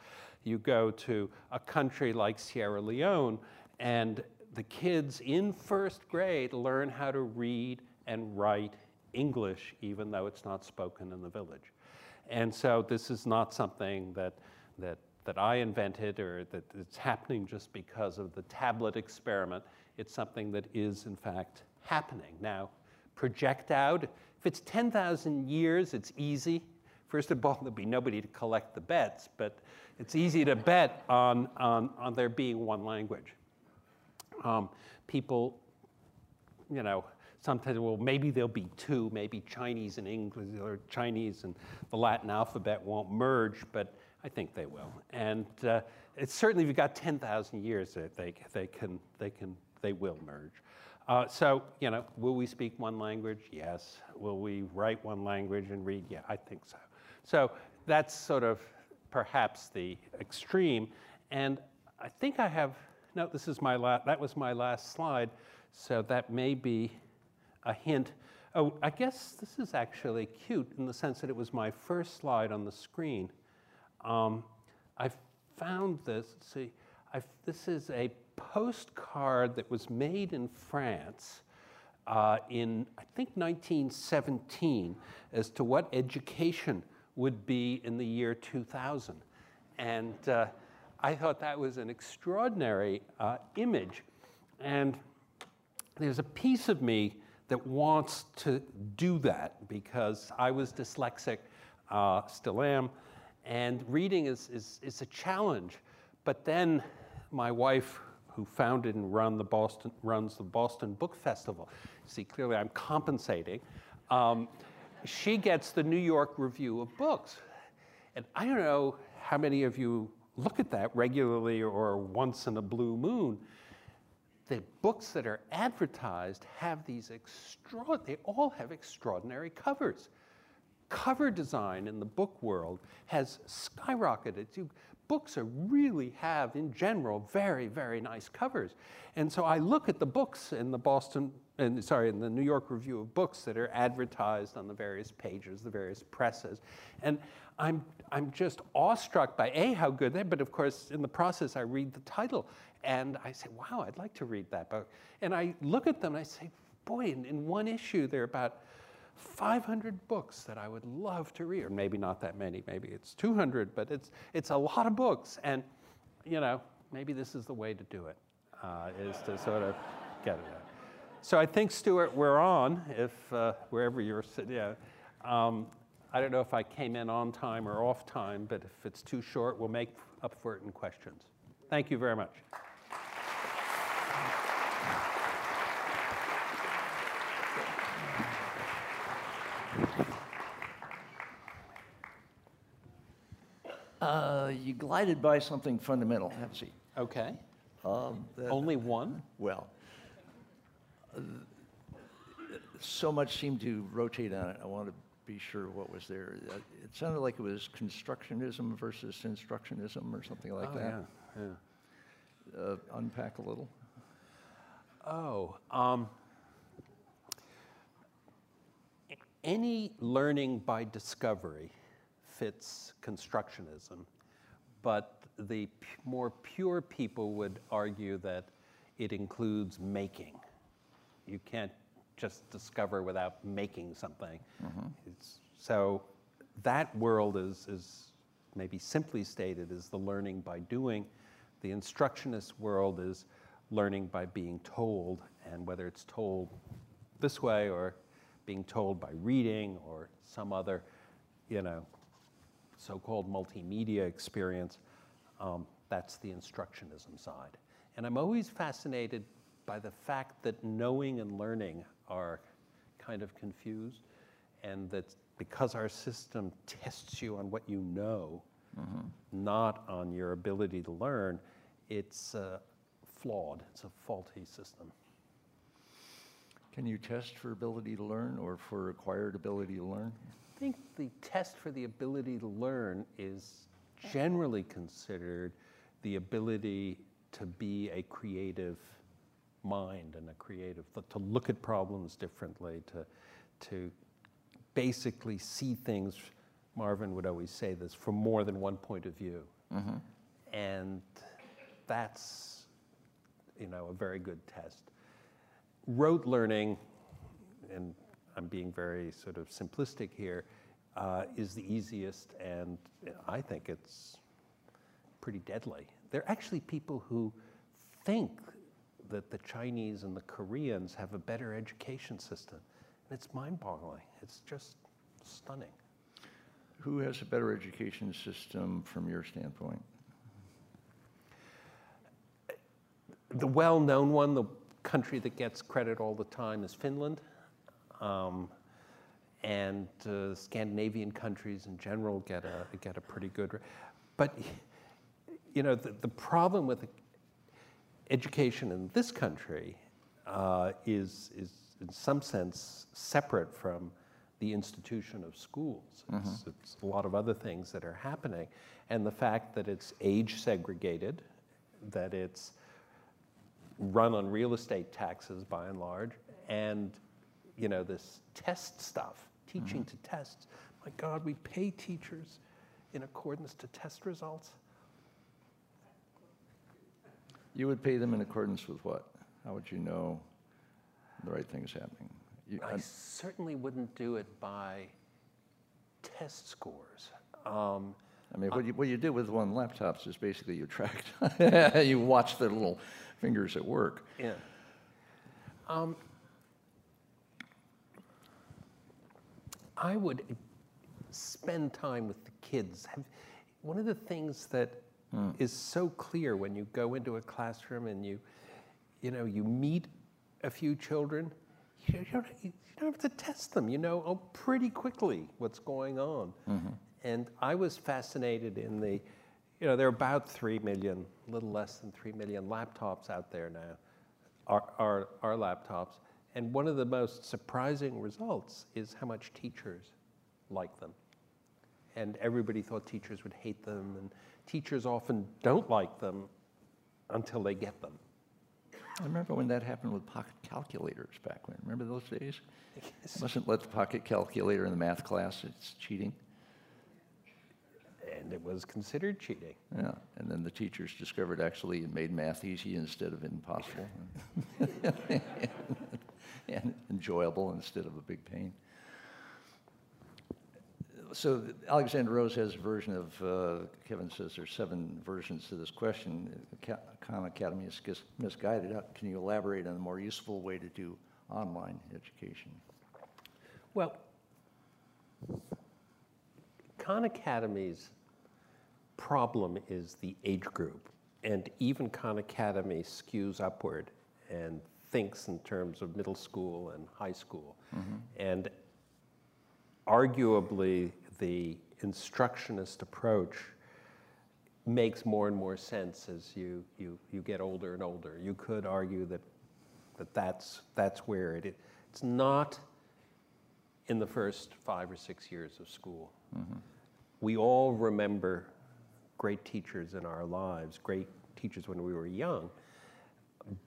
You go to a country like Sierra Leone, and the kids in first grade learn how to read and write English, even though it's not spoken in the village. And so this is not something that, that, that I invented or that it's happening just because of the tablet experiment. It's something that is, in fact, happening. Now, project out. If it's 10,000 years, it's easy. First of all, there'll be nobody to collect the bets, but it's easy to bet on, on, on there being one language. Um, people, you know, sometimes, well, maybe there'll be two, maybe Chinese and English, or Chinese and the Latin alphabet won't merge, but I think they will. And uh, it's certainly, if you've got 10,000 years, they, they, can, they, can, they will merge. Uh, so, you know, will we speak one language? Yes. Will we write one language and read? Yeah, I think so. So that's sort of perhaps the extreme. And I think I have, no, this is my last, that was my last slide. So that may be a hint. Oh, I guess this is actually cute in the sense that it was my first slide on the screen. Um, I found this, see, I've, this is a postcard that was made in France uh, in, I think, 1917 as to what education would be in the year 2000. And uh, I thought that was an extraordinary uh, image. And there's a piece of me that wants to do that because I was dyslexic, uh, still am, and reading is, is, is a challenge. But then my wife, who founded and run the Boston, runs the Boston Book Festival, see, clearly I'm compensating. Um, she gets the New York Review of Books. And I don't know how many of you look at that regularly or once in a blue moon, the books that are advertised have these extra, they all have extraordinary covers. Cover design in the book world has skyrocketed. You, books are really have, in general, very, very nice covers. And so I look at the books in the Boston, and sorry, in the New York Review of Books that are advertised on the various pages, the various presses, and I'm, I'm just awestruck by A, how good they are, but of course, in the process, I read the title and I say, wow, I'd like to read that book. And I look at them and I say, boy, in, in one issue, they're about 500 books that I would love to read, or maybe not that many, maybe it's 200, but it's, it's a lot of books. And, you know, maybe this is the way to do it, uh, is to sort of get it out. So I think, Stewart, we're on, if uh, wherever you're sitting. Yeah. Um, I don't know if I came in on time or off time, but if it's too short, we'll make up for it in questions. Thank you very much. Uh, you glided by something fundamental, Patsy. Okay. Um, that- Only one? Well, uh, so much seemed to rotate on it. I want to be sure what was there. Uh, It sounded like it was constructionism versus instructionism or something like oh, that. Yeah, yeah. Uh, unpack a little. Oh, um, any learning by discovery fits constructionism, but the more pure people would argue that it includes making. You can't just discover without making something. Mm-hmm. It's, so that world is, is maybe simply stated is the learning by doing. the instructionist world is learning by being told, and whether it's told this way or being told by reading or some other, you know, so-called multimedia experience, um, that's the instructionism side. And I'm always fascinated by the fact that knowing and learning are kind of confused, and that because our system tests you on what you know, mm-hmm. not on your ability to learn, it's uh, flawed. It's a faulty system. Can you test for ability to learn or for acquired ability to learn? I think the test for the ability to learn is generally considered the ability to be a creative mind and a creative, to look at problems differently, to, to basically see things, Marvin would always say this, from more than one point of view. Mm-hmm. And that's, you know, a very good test. Rote learning, and I'm being very sort of simplistic here, uh, is the easiest, and I think it's pretty deadly. There are actually people who think that the Chinese and the Koreans have a better education system. And it's mind boggling. It's just stunning. Who has a better education system from your standpoint? The well known one, the country that gets credit all the time, is Finland. Um, and uh, Scandinavian countries in general get a, get a pretty good. But, you know, the, the problem with education in this country uh, is, is, in some sense, separate from the institution of schools. It's, mm-hmm. it's, a lot of other things that are happening. And the fact that it's age segregated, that it's run on real estate taxes by and large, and you know this test stuff, teaching mm-hmm. to tests. My God, we pay teachers in accordance to test results. You would pay them in accordance with what? How would you know the right thing is happening? You, I certainly wouldn't do it by test scores. Um, I mean, what you, what you do with one laptops is basically you track, you watch their little fingers at work. Yeah. Um, I would spend time with the kids. Have, one of the things that mm. is so clear when you go into a classroom and you, you know, you meet a few children. You don't, you don't have to test them. You know oh, pretty quickly what's going on. Mm-hmm. And I was fascinated in the, you know, there are about three million, a little less than three million laptops out there now, our, our, our laptops. And one of the most surprising results is how much teachers like them. And everybody thought teachers would hate them, and teachers often don't like them until they get them. I remember when that happened with pocket calculators back when. Remember those days? Yes. Mustn't let the pocket calculator in the math class, it's cheating. And it was considered cheating. Yeah, and then the teachers discovered actually it made math easy instead of impossible and enjoyable instead of a big pain so Alexander Rose has a version of, uh, Kevin says there's seven versions to this question. Khan Academy is misguided. Can you elaborate on a more useful way to do online education? Well, Khan Academy's problem is the age group. And even Khan Academy skews upward and thinks in terms of middle school and high school. Mm-hmm. And arguably the instructionist approach makes more and more sense as you, you, you get older and older. You could argue that, that that's, that's where it is. It's not in the first five or six years of school. Mm-hmm. We all remember great teachers in our lives, great teachers when we were young,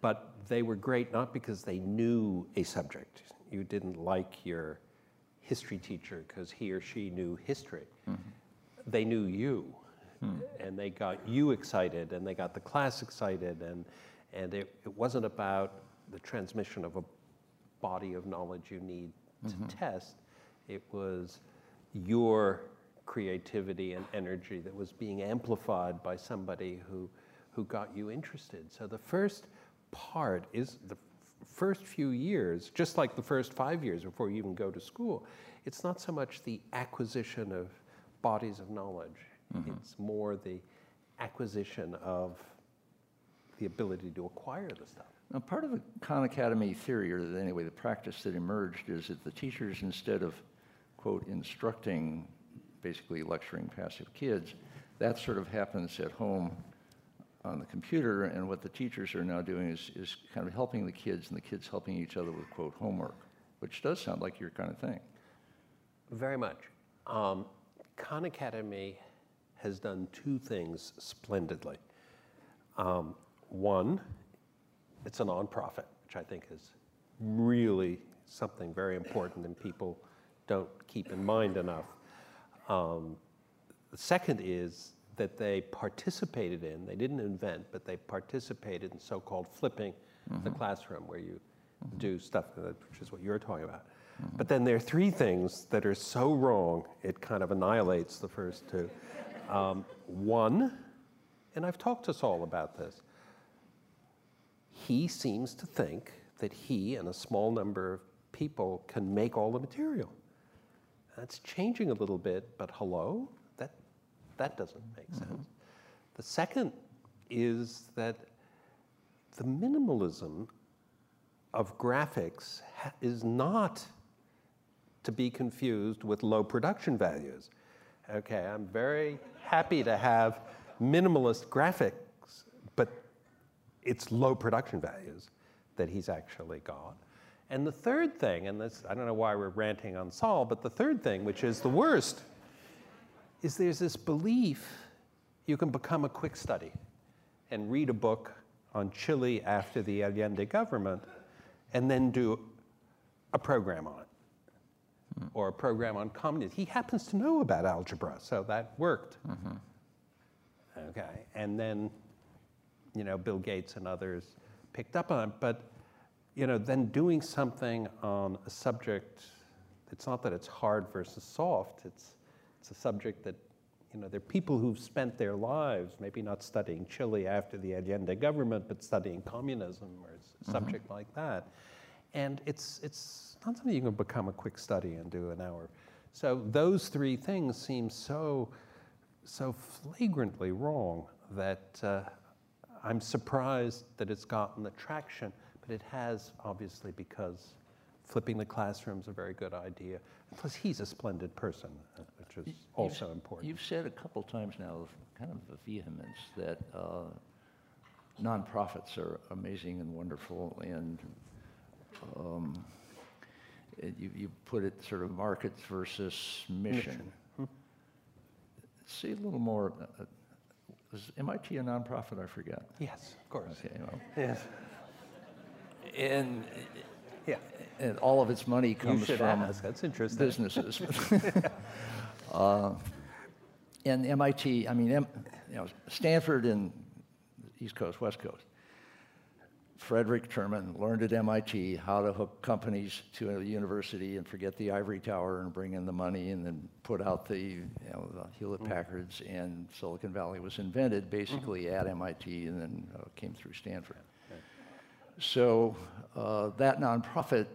but they were great not because they knew a subject. You didn't like your history teacher because he or she knew history. Mm-hmm. They knew you, mm. and they got you excited, and they got the class excited, and and it, it wasn't about the transmission of a body of knowledge you need to mm-hmm. test. It was your creativity and energy that was being amplified by somebody who who got you interested. So the first part is the first few years, just like the first five years before you even go to school, it's not so much the acquisition of bodies of knowledge, mm-hmm. it's more the acquisition of the ability to acquire the stuff. Now, part of the Khan Academy theory, or anyway, the practice that emerged, is that the teachers, instead of, quote, instructing, basically lecturing passive kids, that sort of happens at home on the computer, and what the teachers are now doing is, is kind of helping the kids, and the kids helping each other with, quote, homework, which does sound like your kind of thing. Very much. Um, Khan Academy has done two things splendidly. Um, one, it's a nonprofit, which I think is really something very important and people don't keep in mind enough. Um, the second is that they participated in, they didn't invent, but they participated in so called flipping mm-hmm. the classroom, where you mm-hmm. do stuff, which is what you're talking about. Mm-hmm. But then there are three things that are so wrong, it kind of annihilates the first two. Um, one, and I've talked to Sal about this, he seems to think that he and a small number of people can make all the material. That's changing a little bit, but hello? That, doesn't make mm-hmm. sense. The second is that the minimalism of graphics is not to be confused with low production values. Okay, I'm very happy to have minimalist graphics, but it's low production values that he's actually got. And the third thing, and this, I don't know why we're ranting on Sal, but the third thing, which is the worst, is there's this belief you can become a quick study and read a book on Chile after the Allende government and then do a program on it or a program on communism. He happens to know about algebra, so that worked. Mm-hmm. Okay, and then, you know, Bill Gates and others picked up on it, but, you know, then doing something on a subject, it's not that it's hard versus soft, it's, it's a subject that, you know, there are people who've spent their lives maybe not studying Chile after the Allende government, but studying communism or a mm-hmm. subject like that. And it's, it's not something you can become a quick study and do an hour. So those three things seem so, so flagrantly wrong that uh, I'm surprised that it's gotten the traction, but it has obviously because flipping the classroom is a very good idea. Plus, he's a splendid person, uh, which is also you've, important. You've said a couple times now, kind of a vehemence, that uh, nonprofits are amazing and wonderful, and um, you, you put it sort of markets versus mission. mission. Hmm. See a little more. Uh, is MIT a nonprofit? I forget. Yes, of course. Okay, well. Yes. And yeah, and all of its money comes from ask. That's interesting. businesses. uh, and MIT, I mean, M, you know, Stanford and East Coast, West Coast. Frederick Terman learned at MIT how to hook companies to a university and forget the ivory tower and bring in the money and then put out the, you know, the Hewlett Packards and Silicon Valley was invented basically mm-hmm. at MIT and then uh, came through Stanford. So uh, that nonprofit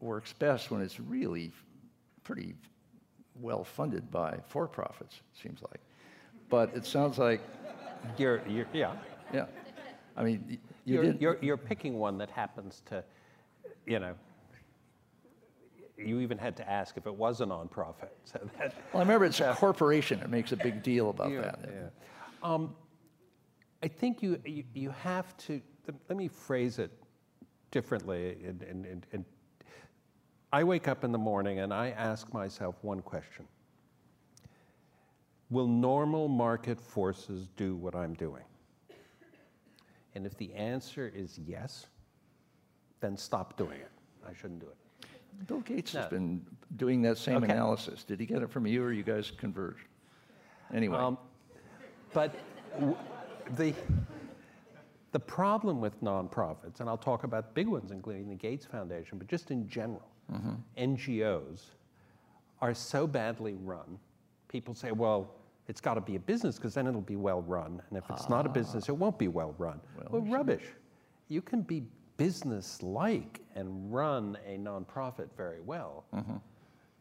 works best when it's really pretty well funded by for-profits, it seems like. But it sounds like you're, you're yeah. Yeah. I mean, you you're, you're, you're picking one that happens to, you know, you even had to ask if it was a nonprofit. So that, well, I remember it's a corporation. It makes a big deal about yeah, that. Yeah. Um, I think you, you, you have to, let me phrase it differently. And, and, and, and I wake up in the morning and I ask myself one question Will normal market forces do what I'm doing? And if the answer is yes, then stop doing it. I shouldn't do it. Bill Gates no. has been doing that same okay. analysis. Did he get it from you or you guys converged? Anyway. Um, but w- the, the problem with nonprofits, and I'll talk about big ones, including the Gates Foundation, but just in general, mm-hmm. NGOs are so badly run. People say, well, It's got to be a business because then it'll be well run. And if it's not a business, it won't be well run. Well, rubbish. You can be business like and run a nonprofit very well.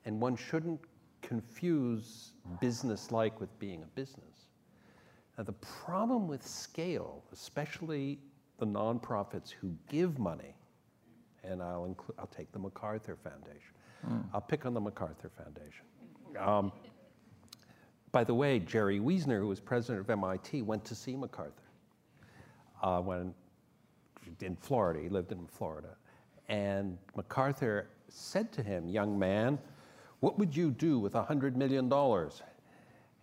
And one shouldn't confuse business like with being a business. Now, the problem with scale, especially the nonprofits who give money, and I'll, include, I'll take the MacArthur Foundation. I'll pick on the MacArthur Foundation. Um, by the way, Jerry Wiesner, who was president of MIT, went to see MacArthur uh, when in Florida. He lived in Florida. And MacArthur said to him, Young man, what would you do with $100 million?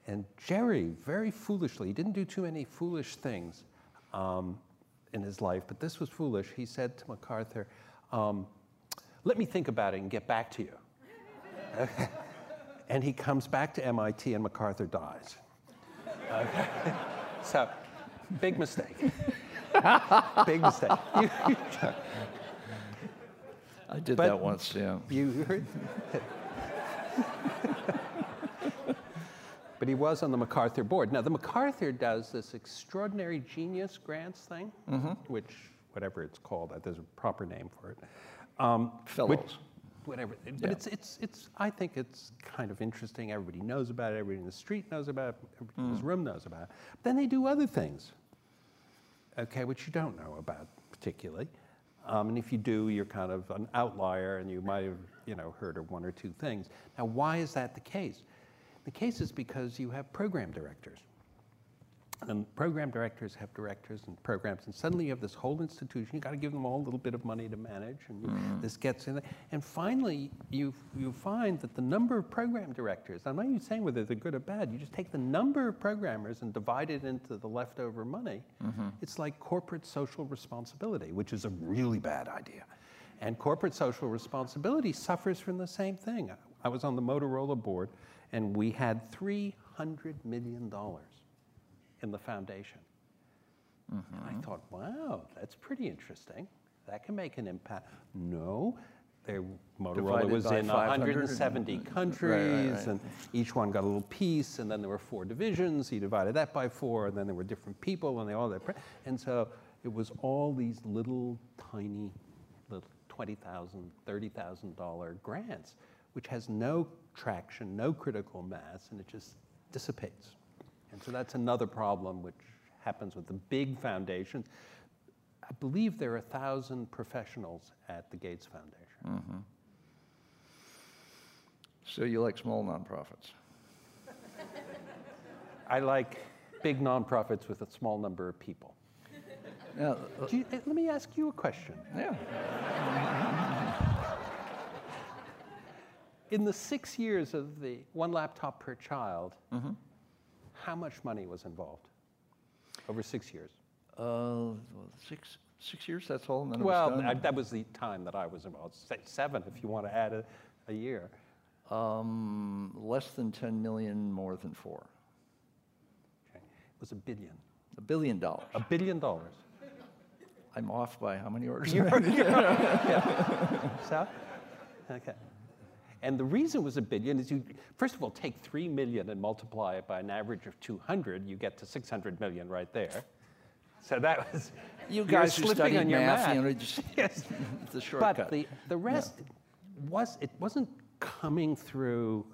And Jerry, very foolishly, he didn't do too many foolish things um, in his life, but this was foolish. He said to MacArthur, um, Let me think about it and get back to you. and he comes back to MIT and MacArthur dies. Okay? so, big mistake. big mistake. I did But- that once, yeah. you heard? But he was on the MacArthur board. Now, the MacArthur does this extraordinary genius grants thing, which, whatever it's called, uh, there's a proper name for it. Um, which- Fellows. whatever. But Yeah. it's, it's, it's, I think it's kind of interesting. Everybody knows about it. Everybody in the street knows about it. Everybody in this room knows about it. But Then they do other things, okay, which you don't know about particularly. Um, and if you do, you're kind of an outlier and you might have, you know, heard of one or two things. Now, why is that the case? The case is because you have program directors. And program directors have directors and programs, and suddenly you have this whole institution. You've got to give them all a little bit of money to manage, and mm-hmm. this gets in there. And finally, you you find that the number of program directors. I'm not even saying whether they're good or bad. You just take the number of programmers and divide it into the leftover money. Mm-hmm. It's like corporate social responsibility, which is a really bad idea. And corporate social responsibility suffers from the same thing. I was on the Motorola board, and we had three hundred million dollars in the foundation. And I thought, wow, that's pretty interesting. That can make an impact. No, they, Motorola was in 170 and- right, right, countries, right. and each one got a little piece, and then there were four divisions. He divided that by four, and then there were different people, and they all pre- And so it was all these little tiny, little $20,000, $30,000 grants, which has no traction, no critical mass, and it just dissipates. And so that's another problem which happens with the big foundations. I believe there are a thousand professionals at the Gates Foundation. So you like small nonprofits? I like big nonprofits with a small number of people. Now, you, eh, let me ask you a question. yeah. In the six years of the one laptop per child, how much money was involved over six years? Uh, well, six, six years, that's all? and then was Well. I, that was the time that I was involved. Seven, if you want to add a, a year. Um, less than 10 million, more than four. Okay. It was a billion. A billion dollars. A billion dollars. I'm off by how many orders? yeah. So, okay. And the reason it was a billion is you, first of all, take 3 million and multiply it by an average of 200, you get to 600 million right there. So that was. You guys who slipping studied on your math, you know, just, Yes. it's a shortcut. But the, the rest was, it wasn't coming through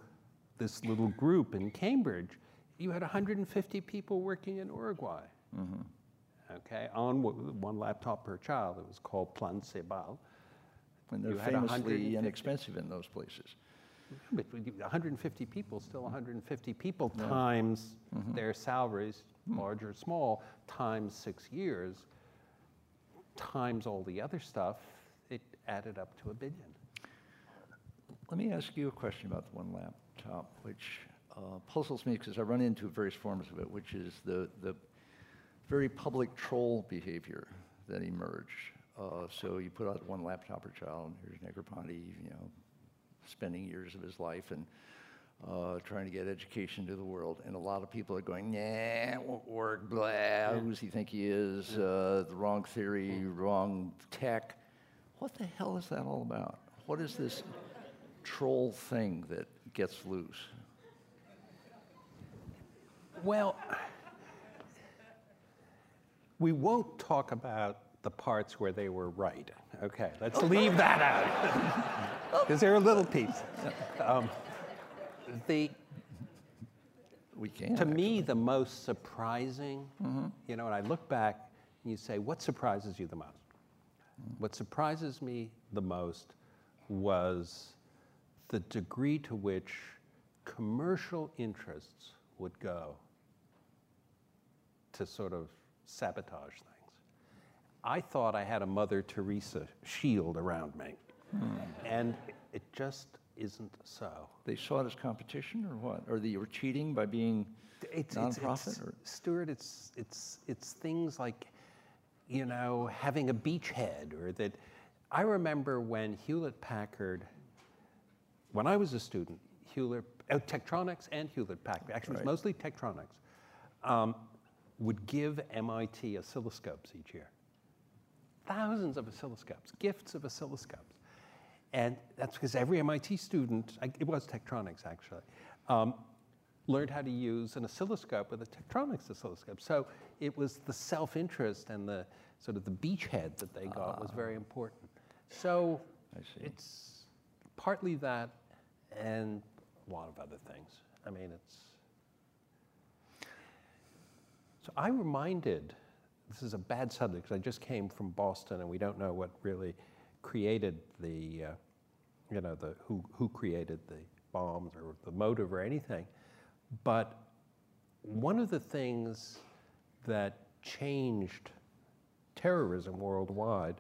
this little group in Cambridge. You had 150 people working in Uruguay. Mm-hmm. Okay, on one laptop per child. It was called Plan Ceibal. And they're famously inexpensive in those places. But 150 people, still 150 people times their salaries, large or small, times six years, times all the other stuff, it added up to a billion. Let me ask you a question about the one laptop, which uh, puzzles me because I run into various forms of it, which is the, the very public troll behavior that emerged. Uh, so you put out one laptop per child, and here's Negroponte, you know, spending years of his life and uh, trying to get education to the world. And a lot of people are going, nah, it won't work, blah, who's he think he is, uh, the wrong theory, wrong tech. What the hell is that all about? What is this troll thing that gets loose? Well, we won't talk about the parts where they were right. Okay, let's leave that out because they're a little piece. Um, the We can. to me, the most surprising, you know, and I look back and you say, what surprises you the most? What surprises me the most was the degree to which commercial interests would go to sort of sabotage things. I thought I had a Mother Teresa shield around me, and it just isn't so. They saw it as competition or what? Or that you were cheating by being It's, it's, nonprofit? it's, or? Stewart, it's, it's, it's things like, you know, having a beachhead or that. I remember when Hewlett Packard, when I was a student, Hewlett, uh, Tektronix and Hewlett Packard, actually Right. was mostly Tektronix, um, would give MIT oscilloscopes each year. Thousands of oscilloscopes, gifts of oscilloscopes. And that's because every MIT student, it was Tektronix actually, um, learned how to use an oscilloscope with a Tektronix oscilloscope. So it was the self-interest and the sort of the beachhead that they got was very important. So I see. it's partly that and a lot of other things. I mean, it's. So I reminded, this is a bad subject because I just came from Boston and we don't know what really created the, uh, you know, the, who, who created the bombs or the motive or anything. But one of the things that changed terrorism worldwide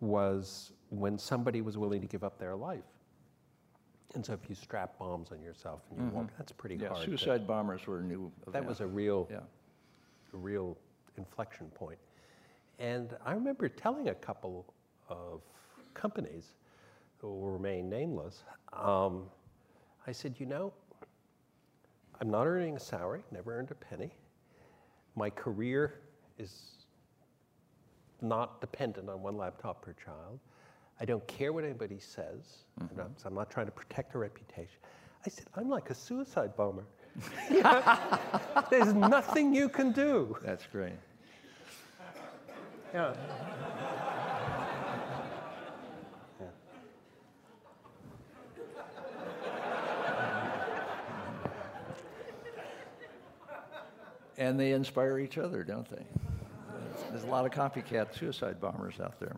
was when somebody was willing to give up their life. And so if you strap bombs on yourself and you walk, that's pretty Yeah, hard. to- suicide bombers were new that was a real, Yeah. a real inflection point. And I remember telling a couple of companies who will remain nameless, um, I said, you know, I'm not earning a salary, never earned a penny. My career is not dependent on one laptop per child. I don't care what anybody says. you know, so I'm not trying to protect a reputation. I said, I'm like a suicide bomber. There's nothing you can do. That's great. Yeah. And they inspire each other, don't they? There's a lot of copycat suicide bombers out there.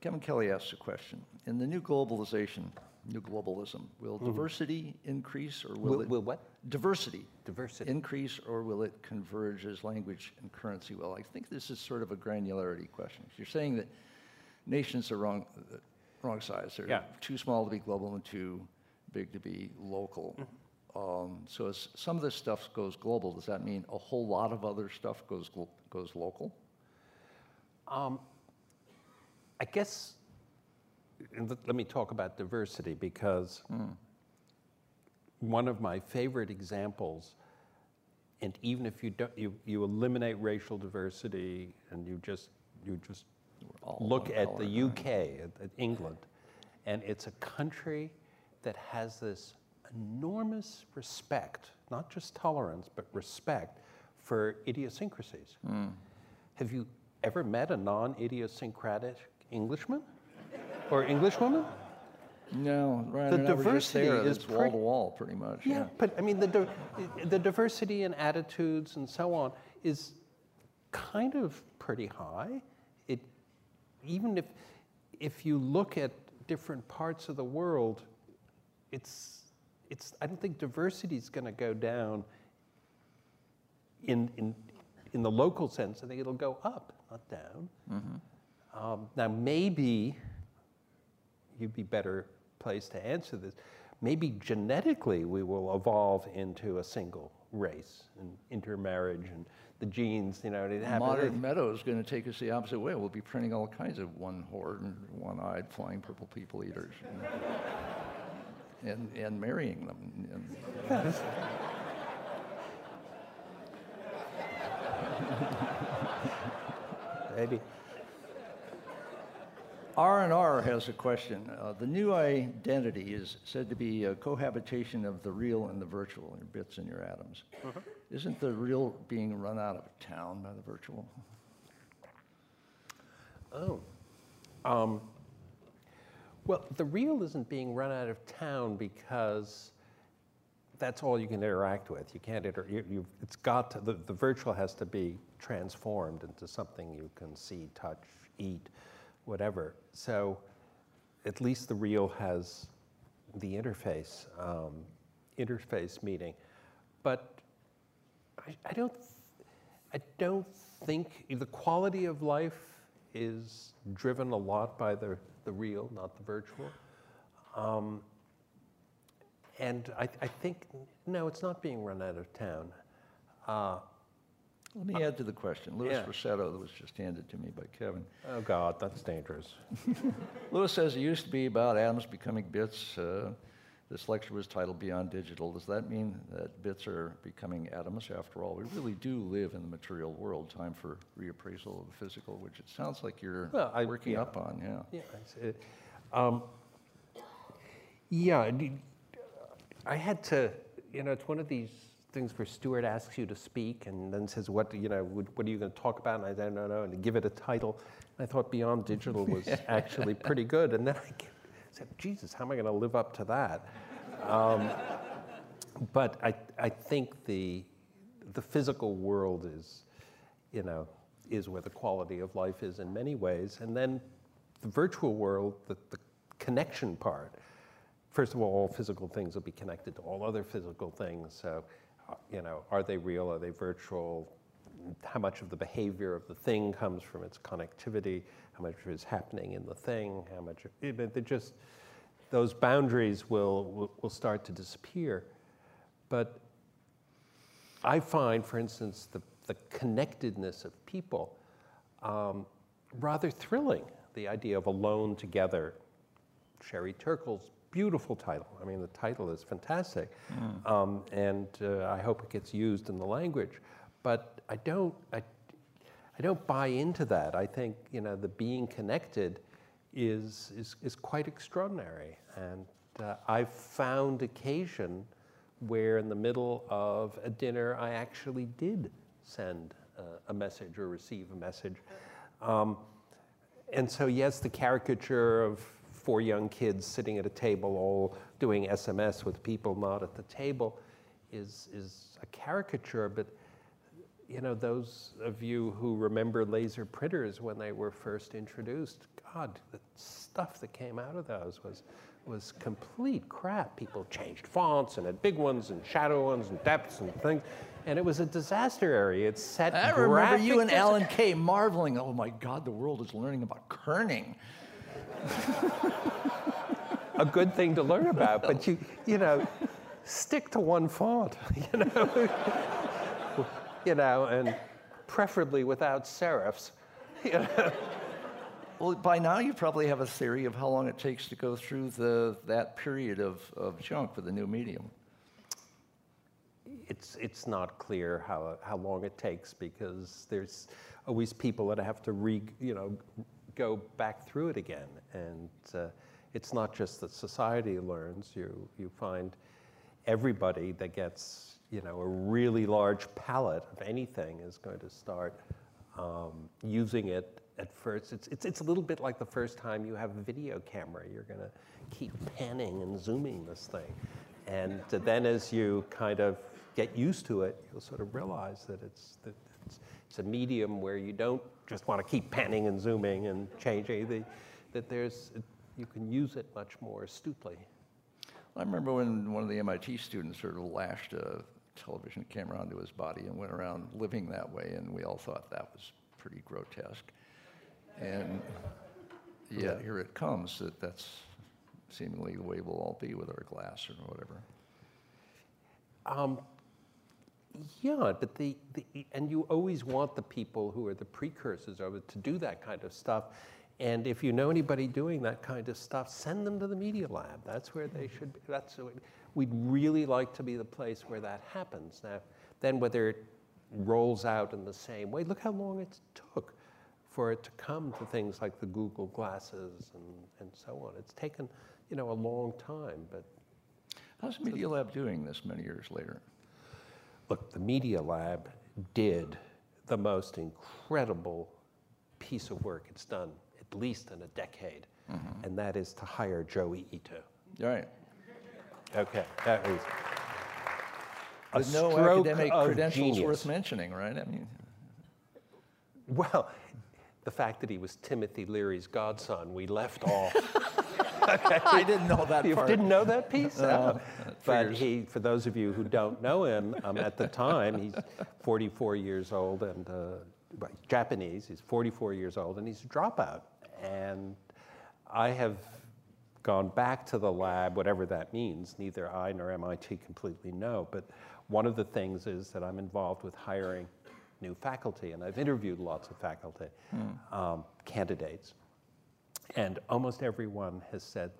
Kevin Kelly asks a question. In the new globalization, new globalism, will diversity increase or will. Will- it will what? diversity Diversity. increase or will it converge as language and currency will? I think this is sort of a granularity question. You're saying that nations are wrong, uh, wrong size. They're Yeah. too small to be global and too big to be local. Um, so as some of this stuff goes global, does that mean a whole lot of other stuff goes goes local? I guess, let let me talk about diversity because one of my favorite examples, and even if you don't, you, you eliminate racial diversity and you just, you just look at the UK, at, at England, and it's a country that has this enormous respect, not just tolerance, but respect for idiosyncrasies. Have you ever met a non idiosyncratic Englishman or Englishwoman? No, right. The they're never just diversity there. is It's wall pretty- to wall, pretty much. Yeah, but I mean, the, di- the diversity in attitudes and so on is kind of pretty high. It, even if, if you look at different parts of the world, it's, it's, I don't think diversity is going to go down in, in, in the local sense. I think it'll go up, not down. Um, now, maybe you'd be better placed to answer this. Maybe genetically we will evolve into a single race and intermarriage and the genes, you know, it happens. Modern meadow is going to take us the opposite way. We'll be printing all kinds of one-horned and one-eyed flying purple people eaters, and, and, and marrying them. And, Maybe. R and R has a question. Uh, the new identity is said to be a cohabitation of the real and the virtual, your bits and your atoms. Isn't the real being run out of town by the virtual? Oh. Um, well, the real isn't being run out of town because that's all you can interact with. You can't inter- you, you, it's got to, the, the virtual has to be transformed into something you can see, touch, eat, whatever. So at least the real has the interface, um, interface meeting. But I, I don't, I don't think the quality of life is driven a lot by the, the real, not the virtual. Um, and I, I think, no, it's not being run out of town. Uh, Let me add to the question. Louis yeah. Rossetto, that was just handed to me by Kevin. oh, God, that's dangerous. Louis says it used to be about atoms becoming bits. Uh, this lecture was titled Beyond Digital. Does that mean that bits are becoming atoms after all? We really do live in the material world. Time for reappraisal of the physical, which it sounds like you're Well, I- working yeah. up on, yeah. Yeah, I see it. Um, yeah, I had to, you know, it's one of these things where Stewart asks you to speak and then says, what, you know, what, what are you going to talk about? And I said, no, no, and give it a title. And I thought Beyond Digital was actually pretty good. And then I said, Jesus, how am I going to live up to that? Um, but I, I think the, the physical world is, you know, is where the quality of life is in many ways. And then the virtual world, the, the connection part, first of all, all physical things will be connected to all other physical things. So, you know, are they real? Are they virtual? How much of the behavior of the thing comes from its connectivity? How much is happening in the thing? How much? It just those boundaries will, will will start to disappear. But I find, for instance, the, the connectedness of people um, rather thrilling. The idea of alone together. Sherry Turkle's beautiful title. I mean, the title is fantastic, um, and uh, I hope it gets used in the language. But I don't, I, I don't buy into that. I think you know the being connected is is, is quite extraordinary, and uh, I've found occasion where in the middle of a dinner I actually did send uh, a message or receive a message. Um, and so, yes, the caricature of four young kids sitting at a table all doing SMS with people not at the table is, is a caricature, but you know, those of you who remember laser printers when they were first introduced, God, the stuff that came out of those was, was complete crap. People changed fonts and had big ones and shadow ones and depths and things. And it was a disaster area. It set I remember you and Alan Kay marveling, oh my God, the world is learning about kerning. A good thing to learn about, but you, you know, stick to one font, you know, you know, and preferably without serifs. You know? Well, by now you probably have a theory of how long it takes to go through the, that period of, of junk for the new medium. It's, it's not clear how, how long it takes because there's always people that have to re, you know, go back through it again. And uh, it's not just that society learns, you, you find everybody that gets, you know, a really large palette of anything is going to start um, using it at first. It's, it's, it's a little bit like the first time you have a video camera. You're going to keep panning and zooming this thing. And then as you kind of get used to it, you'll sort of realize that it's, that it's, it's a medium where you don't just want to keep panning and zooming and changing, the, that there's, you can use it much more astutely. I remember when one of the MIT students sort of lashed a television camera onto his body and went around living that way, and we all thought that was pretty grotesque. And yet here it comes that that's seemingly the way we'll all be with our glass or whatever. Um, yeah, but the, the and you always want the people who are the precursors of it to do that kind of stuff. And if you know anybody doing that kind of stuff, send them to the media lab. That's where they mm-hmm. should be. That's what, we'd really like to be the place where that happens. Now, then whether it rolls out in the same way, look how long it took for it to come to things like the Google glasses and, and so on. It's taken, you know, a long time, but How's the Media Lab doing this many years later? Look, the Media Lab did the most incredible piece of work it's done at least in a decade, mm-hmm. and that is to hire Joey Ito. Right. Okay, that is a no stroke academic of credentials genius. worth mentioning, right? I mean, Well, the fact that he was Timothy Leary's godson, we left off. I didn't know that you part. didn't know that piece? Oh. But he, for those of you who don't know him, um, at the time, he's 44 years old and uh, well, Japanese. He's 44 years old and he's a dropout. And I have gone back to the lab, whatever that means. Neither I nor MIT completely know. But one of the things is that I'm involved with hiring new faculty, and I've interviewed lots of faculty um, candidates. And almost everyone has said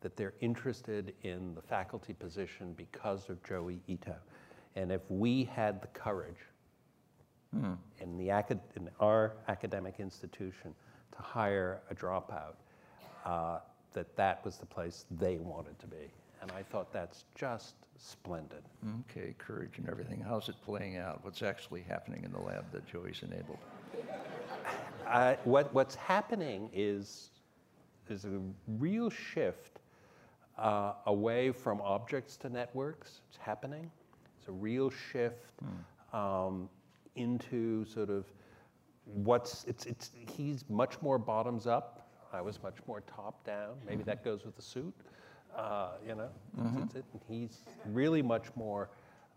that they're interested in the faculty position because of Joey Ito. And if we had the courage in, the acad- in our academic institution to hire a dropout, uh, that that was the place they wanted to be. And I thought that's just splendid. okay, courage and everything. How's it playing out? What's actually happening in the lab that Joey's enabled? Uh, what, what's happening is, is a real shift uh, away from objects to networks. It's happening. It's a real shift um, into sort of what's, it's, it's, he's much more bottoms up. I was much more top down. Maybe that goes with the suit. Uh, you know, It's- it's- it- he's really much more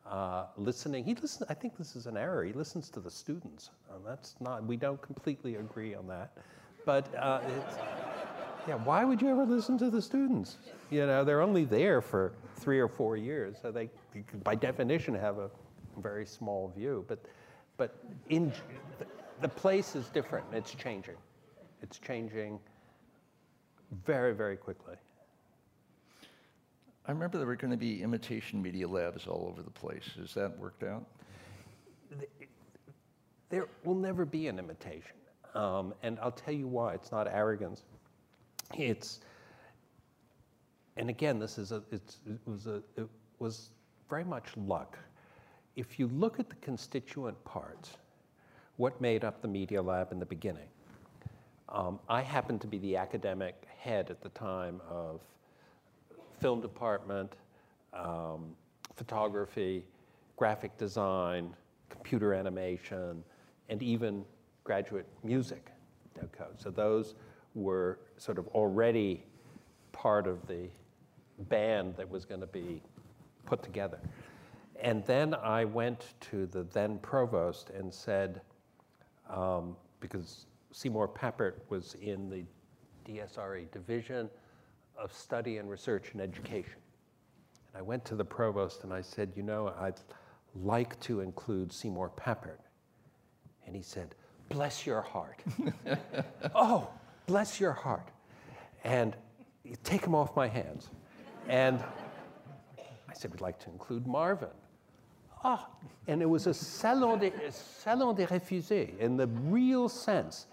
uh, listening. He listens. I think this is an error. He listens to the students. And that's not. We don't completely agree on that, but uh, it's, yeah. Why would you ever listen to the students? You know, they're only there for three or four years, so they, by definition, have a very small view. But, but in the place is different. It's changing. It's changing very, very quickly. I remember there were going to be imitation media labs all over the place. Has that worked out? There will never be an imitation. Um, and I'll tell you why. It's not arrogance. It's, and again, this is a, it was a, it was very much luck. If you look at the constituent parts, what made up the Media Lab in the beginning? Um, I happened to be the academic head at the time of film department, um, photography, graphic design, computer animation, and even graduate music code. So those were sort of already part of the band that was going to be put together. And then I went to the then provost and said, um, because Seymour Papert was in the DSRE Division of Study and Research and Education. And I went to the provost and I said, you know, I'd like to include Seymour Papert. And he said, bless your heart. oh, bless your heart. And take him off my hands. And I said, we'd like to include Marvin. Ah, and it was a salon des, salon des réfugiés in the real sense.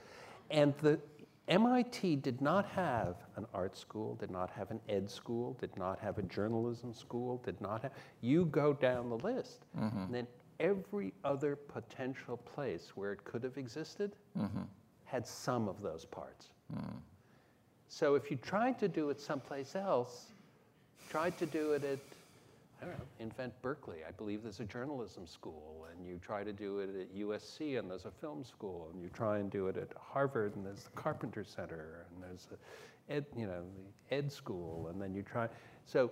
And the MIT did not have an art school, did not have an ed school, did not have a journalism school, did not have. You go down the list, and then every other potential place where it could have existed mm-hmm. had some of those parts. Mm. So if you tried to do it someplace else, tried to do it at, I don't know, invent Berkeley. I believe there's a journalism school, and you try to do it at USC, and there's a film school, and you try and do it at Harvard, and there's the Carpenter Center, and there's a ed, you know, the ed school, and then you try. So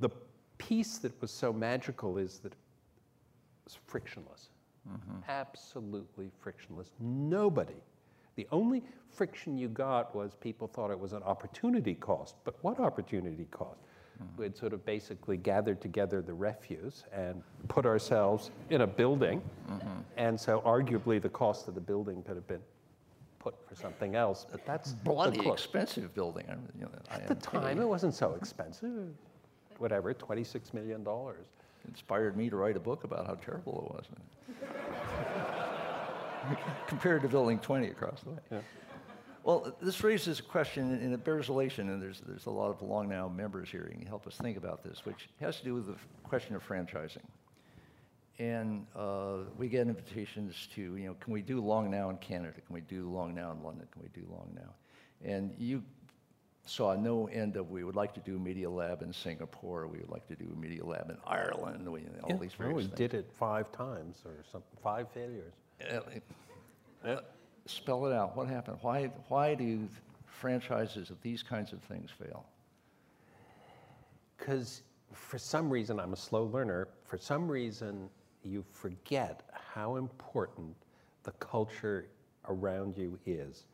the piece that was so magical is that it was frictionless, mm-hmm. absolutely frictionless. Nobody. The only friction you got was people thought it was an opportunity cost. But what opportunity cost? We had sort of basically gathered together the refuse and put ourselves in a building. Mm-hmm. And so, arguably, the cost of the building could have been put for something else. But that's Bloody expensive building. I, you know, At the time, it wasn't so expensive. Whatever, $26 million. inspired me to write a book about how terrible it was. compared to building 20 across the way. Well, this raises a question, and it bears relation, and there's, there's a lot of Long Now members here who can help us think about this, which has to do with the question of franchising. And uh, we get invitations to, you know, can we do Long Now in Canada? Can we do Long Now in London? Can we do Long Now? And you saw no end of, we would like to do Media Lab in Singapore, we would like to do Media Lab in Ireland, we, all Yeah, these well, various we things. did it five times or something, five failures. Uh, Spell it out. What happened? Why, why do franchises of these kinds of things fail? Because for some reason, I'm a slow learner, for some reason, you forget how important the culture around you is.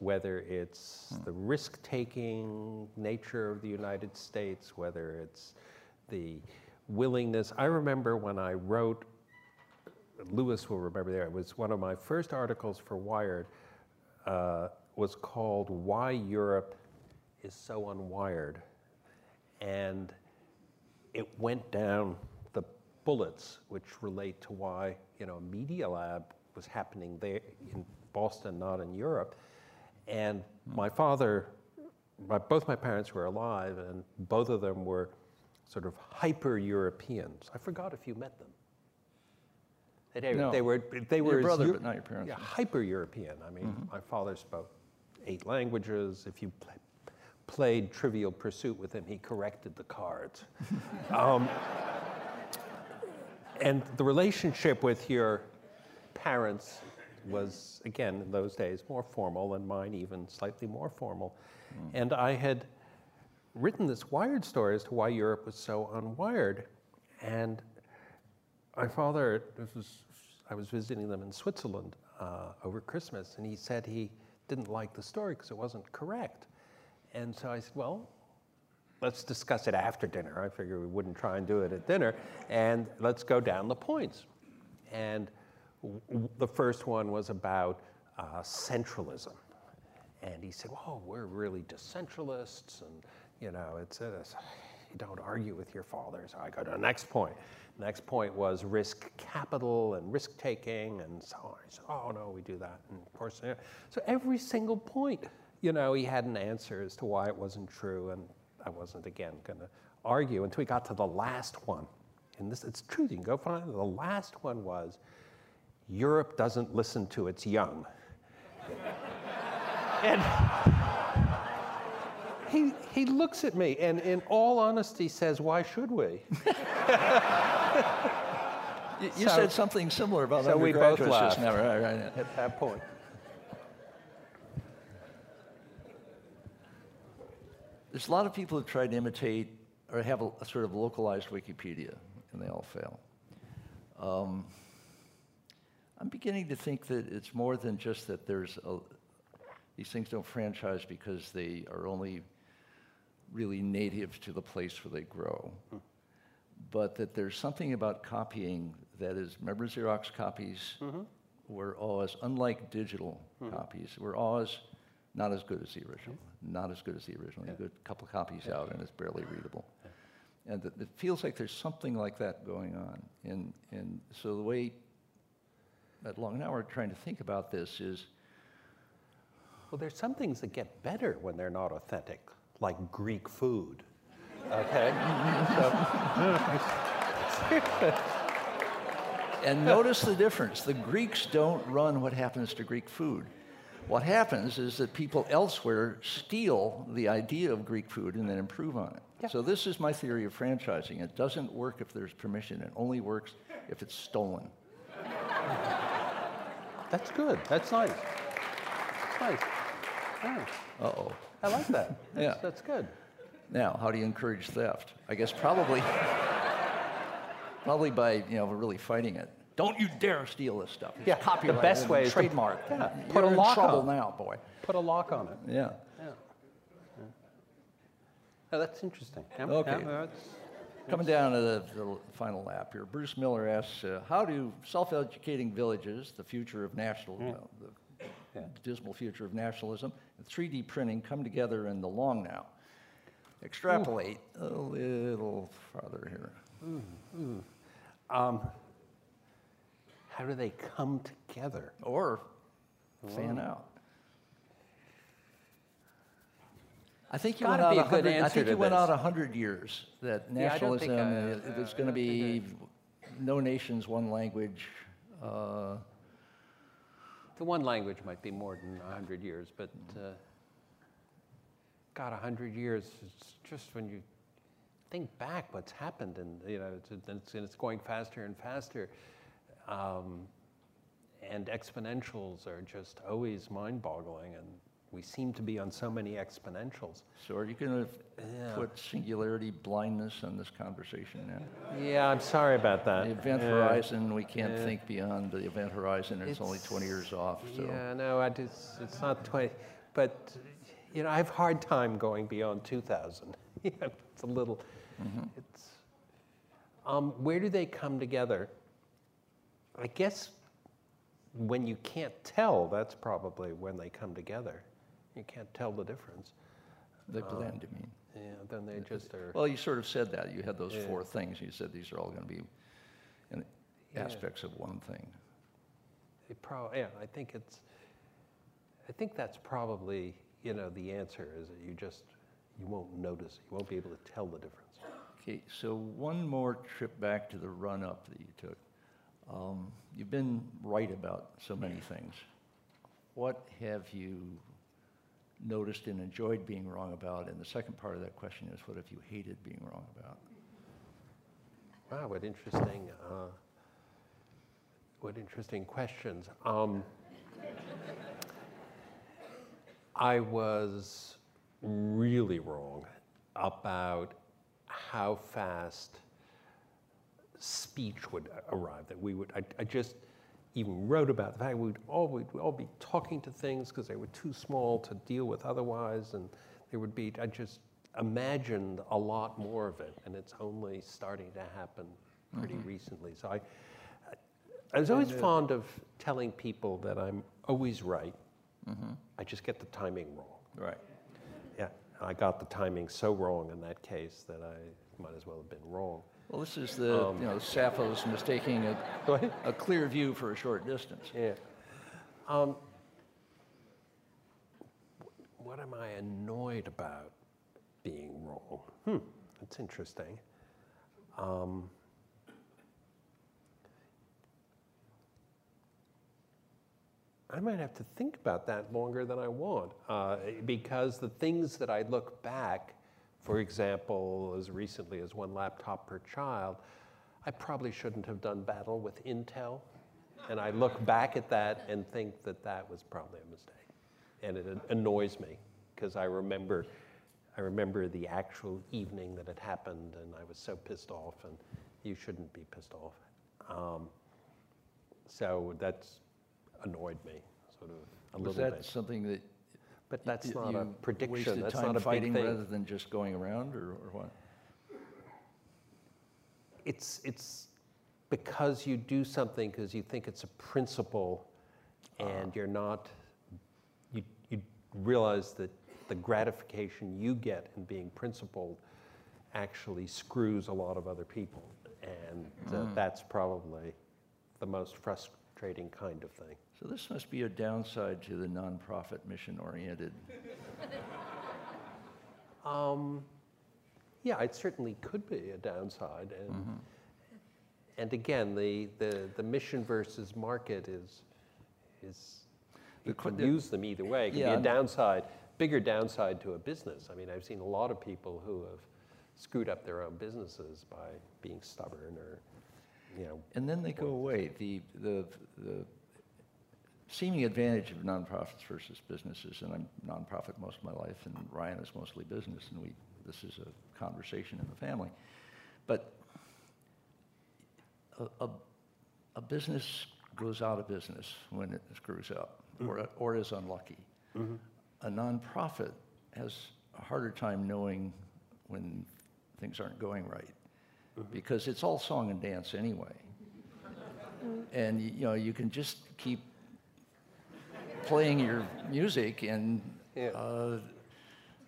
Whether it's hmm. the risk taking nature of the United States, whether it's the willingness. I remember when I wrote Louis will remember there. It was one of my first articles for Wired. Uh, was called "Why Europe is So Unwired," and it went down the bullets, which relate to why you know Media Lab was happening there in Boston, not in Europe. And my father, my, both my parents were alive, and both of them were sort of hyper Europeans. I forgot if you met them. They, No. they were they were as brother, but not your parents. Yeah, hyper European. I mean, my father spoke eight languages. If you pl- played Trivial Pursuit with him, he corrected the cards. um, and the relationship with your parents was, again, in those days, more formal, and mine even slightly more formal. And I had written this wired story as to why Europe was so unwired. And my father, this was, I was visiting them in Switzerland uh, over Christmas, and he said he didn't like the story because it wasn't correct. And so I said, well, let's discuss it after dinner. I figured we wouldn't try and do it at dinner, and let's go down the points. And the first one was about uh, centralism. And he said, "Oh, we're really decentralists, and you know, it's, it's you don't argue with your father." So I go to the next point. Next point was risk capital and risk taking, and so on. He said, "Oh no, we do that." And of course, so every single point, you know, he had an answer as to why it wasn't true, and I wasn't again going to argue until we got to the last one. And this, it's true. You can go find. The last one was Europe doesn't listen to its young. And he, he looks at me and, in all honesty, says, Why should we? You, you So- said something similar about that. so we both just laughed. now, right, right, right. At that point. There's a lot of people who try to imitate or have a, a sort of localized Wikipedia, and they all fail. Um, I'm beginning to think that it's more than just that there's a, these things don't franchise because they are only really native to the place where they grow, hmm. but that there's something about copying that is, remember Xerox copies? Mm-hmm. Were always, unlike digital hmm. copies, were always not as good as the original, hmm. not as good as the original. You get a couple copies out and it's barely readable. And that it feels like there's something like that going on. And, and so the way that Long Now we're trying to think about this is, Well, there's some things that get better when they're not authentic, like Greek food. Okay? And notice the difference. The Greeks don't run what happens to Greek food. What happens is that people elsewhere steal the idea of Greek food and then improve on it. Yeah. So this is my theory of franchising. It doesn't work if there's permission. It only works if it's stolen. That's good. That's nice. That's nice. Yeah, Uh-oh. I like that. That's, Yeah. that's good. Now, how do you encourage theft? I guess probably, probably by you know really fighting it. Don't you dare steal this stuff. It's Yeah, the best way is to- trademark. yeah, You're put a in lock trouble on. now, boy. Put a lock on it. Yeah. Yeah. Oh, that's interesting. Yeah, Okay. yeah, Coming down to the, the final lap here, Bruce Miller asks, uh, how do self-educating villages, the future of national, well, the dismal future of nationalism, and 3D printing come together in the long now? Extrapolate a little farther here. how do they come together? or fan out. I think you went out a good hundred, I think you went out this. hundred years, that Yeah, I nationalism, think I- uh, uh, gonna be no nations, one language. uh, The one language might be more than 100 years, but uh, God, 100 years, it's just when you think back what's happened, and you know, it's, it's, and it's going faster and faster. Um, and exponentials are just always mind boggling, and we seem to be on so many exponentials. So are you gonna Yeah. put singularity blindness on this conversation now? Yeah, I'm sorry about that. The event horizon, we can't think beyond the event horizon, it's only 20 years off, so. Yeah, no, I just, it's not 20, but, you know, I have a hard time going beyond 2000. It's a little, it's, um, where do they come together? I guess when you can't tell, that's probably when they come together. You can't tell the difference. They blend, you mean? Yeah, then they just are. Well, you sort of said that, you had those Yeah. four things, you said these are all gonna be in- Yeah. aspects of one thing. It prob- yeah, I think it's, I think that's probably, you know, the answer is that you just, you won't notice, you won't be able to tell the difference. Okay, so one more trip back to the run-up that you took. Um, You've been right about so many things. What have you noticed and enjoyed being wrong about? And the second part of that question is, what have you hated being wrong about? Wow, what interesting, uh, what interesting questions. Um, I was really wrong about how fast speech would arrive. That we would, I, I just even wrote about the fact we'd all we'd all be talking to things because they were too small to deal with otherwise, and there would be. I just imagined a lot more of it, and it's only starting to happen pretty mm-hmm. recently. So I, I was always uh, fond of telling people that I'm always right. Mm-hmm. I just get the timing wrong. Right. Yeah, I got the timing so wrong in that case that I might as well have been wrong. Well, this is the, Um, you know, Saffo's mistaking a, a clear view for a short distance. Yeah. Um, what am I annoyed about being wrong? Hmm, that's interesting. Um, I might have to think about that longer than I want uh, because the things that I look back, for example, as recently as one laptop per child, I probably shouldn't have done battle with Intel. And I look back at that and think that that was probably a mistake. And it annoys me because I remember, I remember the actual evening that it happened and I was so pissed off and you shouldn't be pissed off. Um, so that's annoyed me, sort of a Was little that something that But that's y- not a prediction. That's not a big fighting thing. rather than just going around, or, or what? It's, it's because you do something because you think it's a principle and you're not, you, you realize that the gratification you get in being principled actually screws a lot of other people. And uh, that's probably the most frustrating kind of thing. So this must be a downside to the nonprofit mission-oriented. Um, yeah, it certainly could be a downside. And, and again, the, the, the mission versus market is, is you que- can the- use them either way. It can Yeah, be a downside, bigger downside to a business. I mean, I've seen a lot of people who have screwed up their own businesses by being stubborn or, you know, And then they go away. The, the, the seeming advantage of nonprofits versus businesses, and I'm nonprofit most of my life, and Ryan is mostly business, and we, this is a conversation in the family. But a, a, a business goes out of business when it screws up mm-hmm. or, or is unlucky. Mm-hmm. A nonprofit has a harder time knowing when things aren't going right mm-hmm. because it's all song and dance anyway. And you know, you can just keep playing your music and Yeah. uh,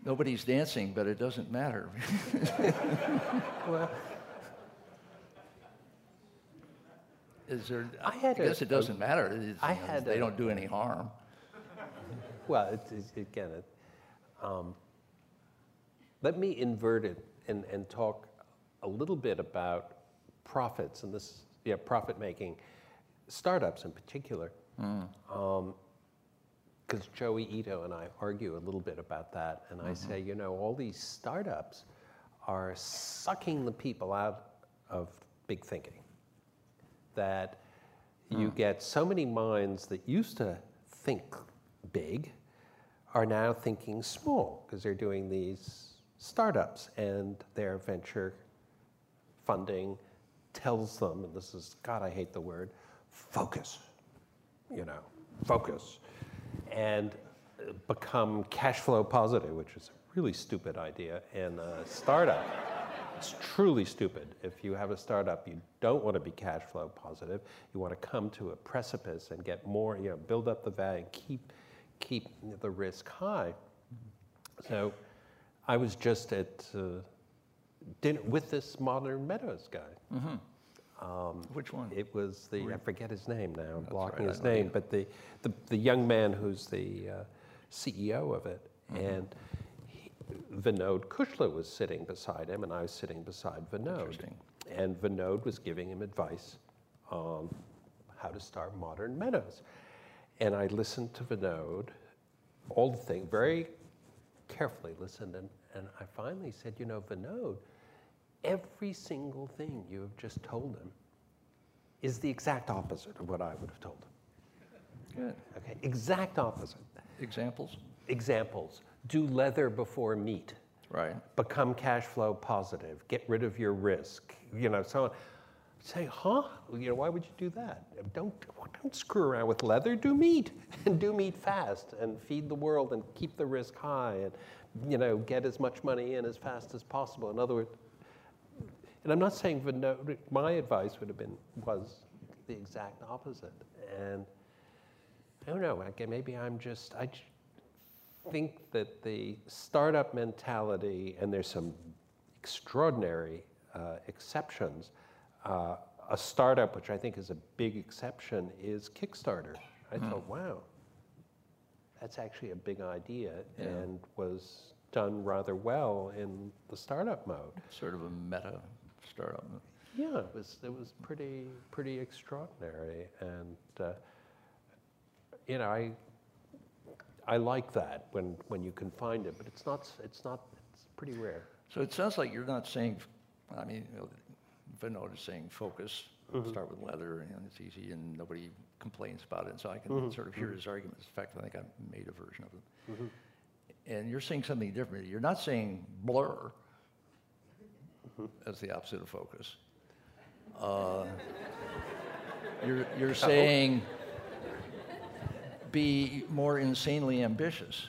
nobody's dancing, but it doesn't matter. Well, Is there, I I had a- guess it doesn't matter. It's, I had They a- don't do any harm. Well, it's, it's, again, it, um, let me invert it and, and talk a little bit about profits and this, yeah, profit making, startups in particular. Because Joey Ito and I argue a little bit about that, and I mm-hmm. say, you know, all these startups are sucking the people out of big thinking. That you hmm. get so many minds that used to think big are now thinking small because they're doing these startups and their venture funding tells them, and this is, God, I hate the word, focus, you know, focus, and become cash flow positive, which is a really stupid idea in a startup. It's truly stupid. If you have a startup, you don't want to be cash flow positive. You want to come to a precipice and get more, you know, build up the value and keep, keep the risk high. So I was just at uh, dinner with this Modern Meadows guy. Which one? It was the, I forget his name now, I'm blocking right, his name, but the, the, the young man who's the uh, CEO of it. Mm-hmm. And he, Vinod Khosla was sitting beside him, and I was sitting beside Vinod. Interesting. And Vinod was giving him advice on how to start Modern Meadows. And I listened to Vinod, all the thing, very carefully listened, and, and I finally said, you know, Vinod, every single thing you have just told him is the exact opposite of what I would have told him. Good. Okay, exact opposite. Examples? Examples do leather before meat, Right. become cash flow positive, get rid of your risk, you know, so on. Say, huh? You know, why would you do that? Don't, don't screw around with leather. Do meat and do meat fast and feed the world and keep the risk high and, you know, get as much money in as fast as possible. In other words, and I'm not saying Vinod, my advice would have been, was the exact opposite. And I don't know, again, maybe I'm just, I think that the startup mentality, and there's some extraordinary uh, exceptions. Uh, a startup, which I think is a big exception, is Kickstarter. I thought, wow, that's actually a big idea Yeah. and was done rather well in the startup mode. Sort of a meta Yeah, it was it was pretty pretty extraordinary, and uh, you know I I like that when when you can find it, but it's not it's not it's pretty rare. So it sounds like you're not saying, I mean, Vinod is saying focus, mm-hmm. start with leather, and it's easy, and nobody complains about it. And So I can mm-hmm. sort of hear mm-hmm. his arguments. In fact, I think I made a version of it. And you're saying something different. You're not saying blur as the opposite of focus. Uh, you're, you're saying be more insanely ambitious.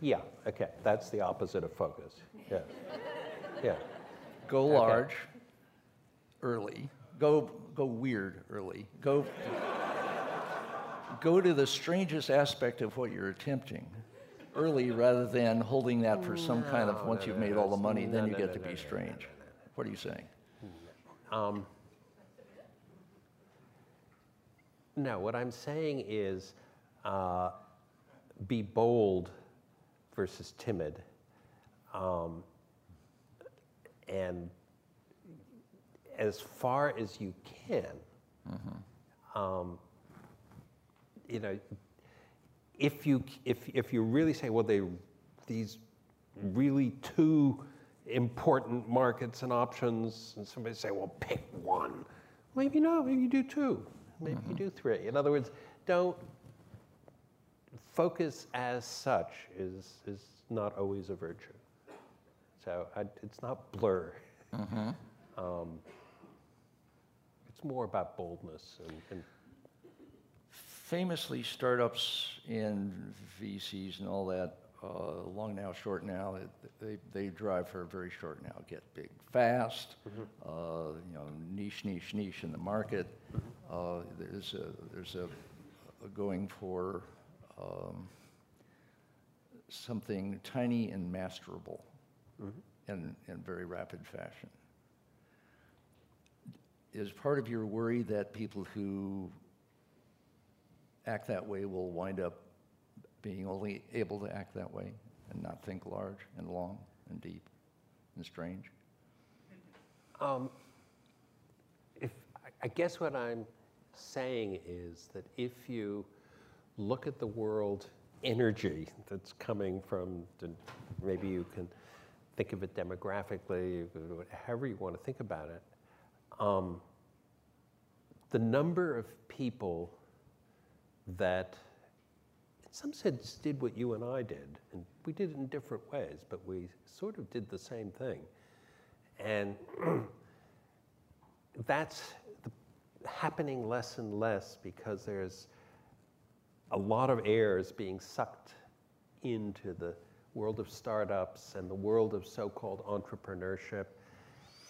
Yeah, okay, that's the opposite of focus. Yeah, yeah, Go large early. Go go weird early. Go go to the strangest aspect of what you're attempting early rather than holding that for some kind of once you've made all the money, then you get to be strange. What are you saying? Um, no, what I'm saying is uh, be bold versus timid. Um, and as far as you can, um, you know, if you if if you really say, well, they these really two important markets and options, and somebody say, well, pick one. Maybe no, maybe you do two, maybe you do three. In other words, don't focus as such is is not always a virtue. So I, it's not blur. Um, it's more about boldness and, and Famously, startups and VCs and all that, uh, long now, short now, it- they, they drive for a very short now. Get big fast, uh, you know, niche, niche, niche in the market. Uh, there's a, there's a, a going for um, something tiny and masterable in, in very rapid fashion. is part of your worry that people who act that way will wind up being only able to act that way and not think large and long and deep and strange? Um, if, I guess what I'm saying is that if you look at the world energy that's coming from, the, maybe you can think of it demographically, however you want to think about it, um, the number of people that, in some sense, did what you and I did, and we did it in different ways, but we sort of did the same thing. And that's happening less and less because there's a lot of air is being sucked into the world of startups and the world of so-called entrepreneurship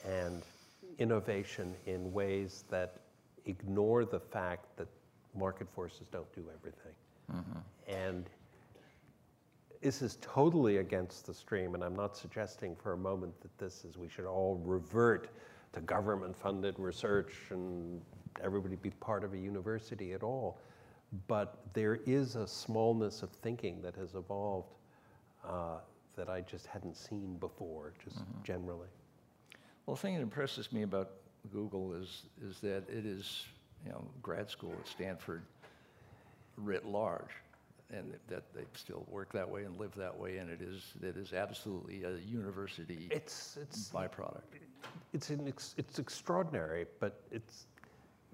and innovation in ways that ignore the fact that market forces don't do everything. Mm-hmm. And this is totally against the stream, and I'm not suggesting for a moment that this is we should all revert to government-funded research and everybody be part of a university at all. But there is a smallness of thinking that has evolved uh, that I just hadn't seen before, just mm-hmm. generally. Well, the thing that impresses me about Google is, is that it is, you know, grad school at Stanford writ large, and that they still work that way and live that way, and it is, it is absolutely a university it's, it's, byproduct. It's, an ex, it's extraordinary, but it's,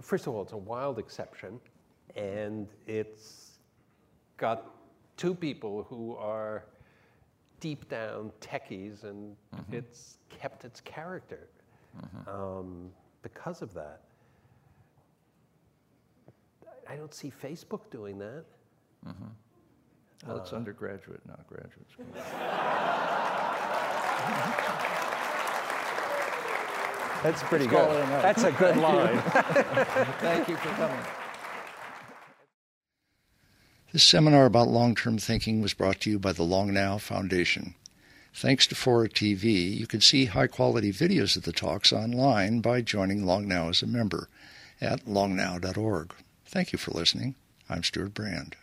first of all, it's a wild exception, and it's got two people who are deep down techies, and mm-hmm. it's kept its character mm-hmm. um, because of that. I don't see Facebook doing that. Mm-hmm. Well, it's uh, undergraduate, not graduate school. That's pretty good. That's a good line. Thank you for coming. This seminar about long term thinking was brought to you by the Long Now Foundation. Thanks to FORA.tv, you can see high quality videos of the talks online by joining Long Now as a member at longnow.org. Thank you for listening. I'm Stewart Brand.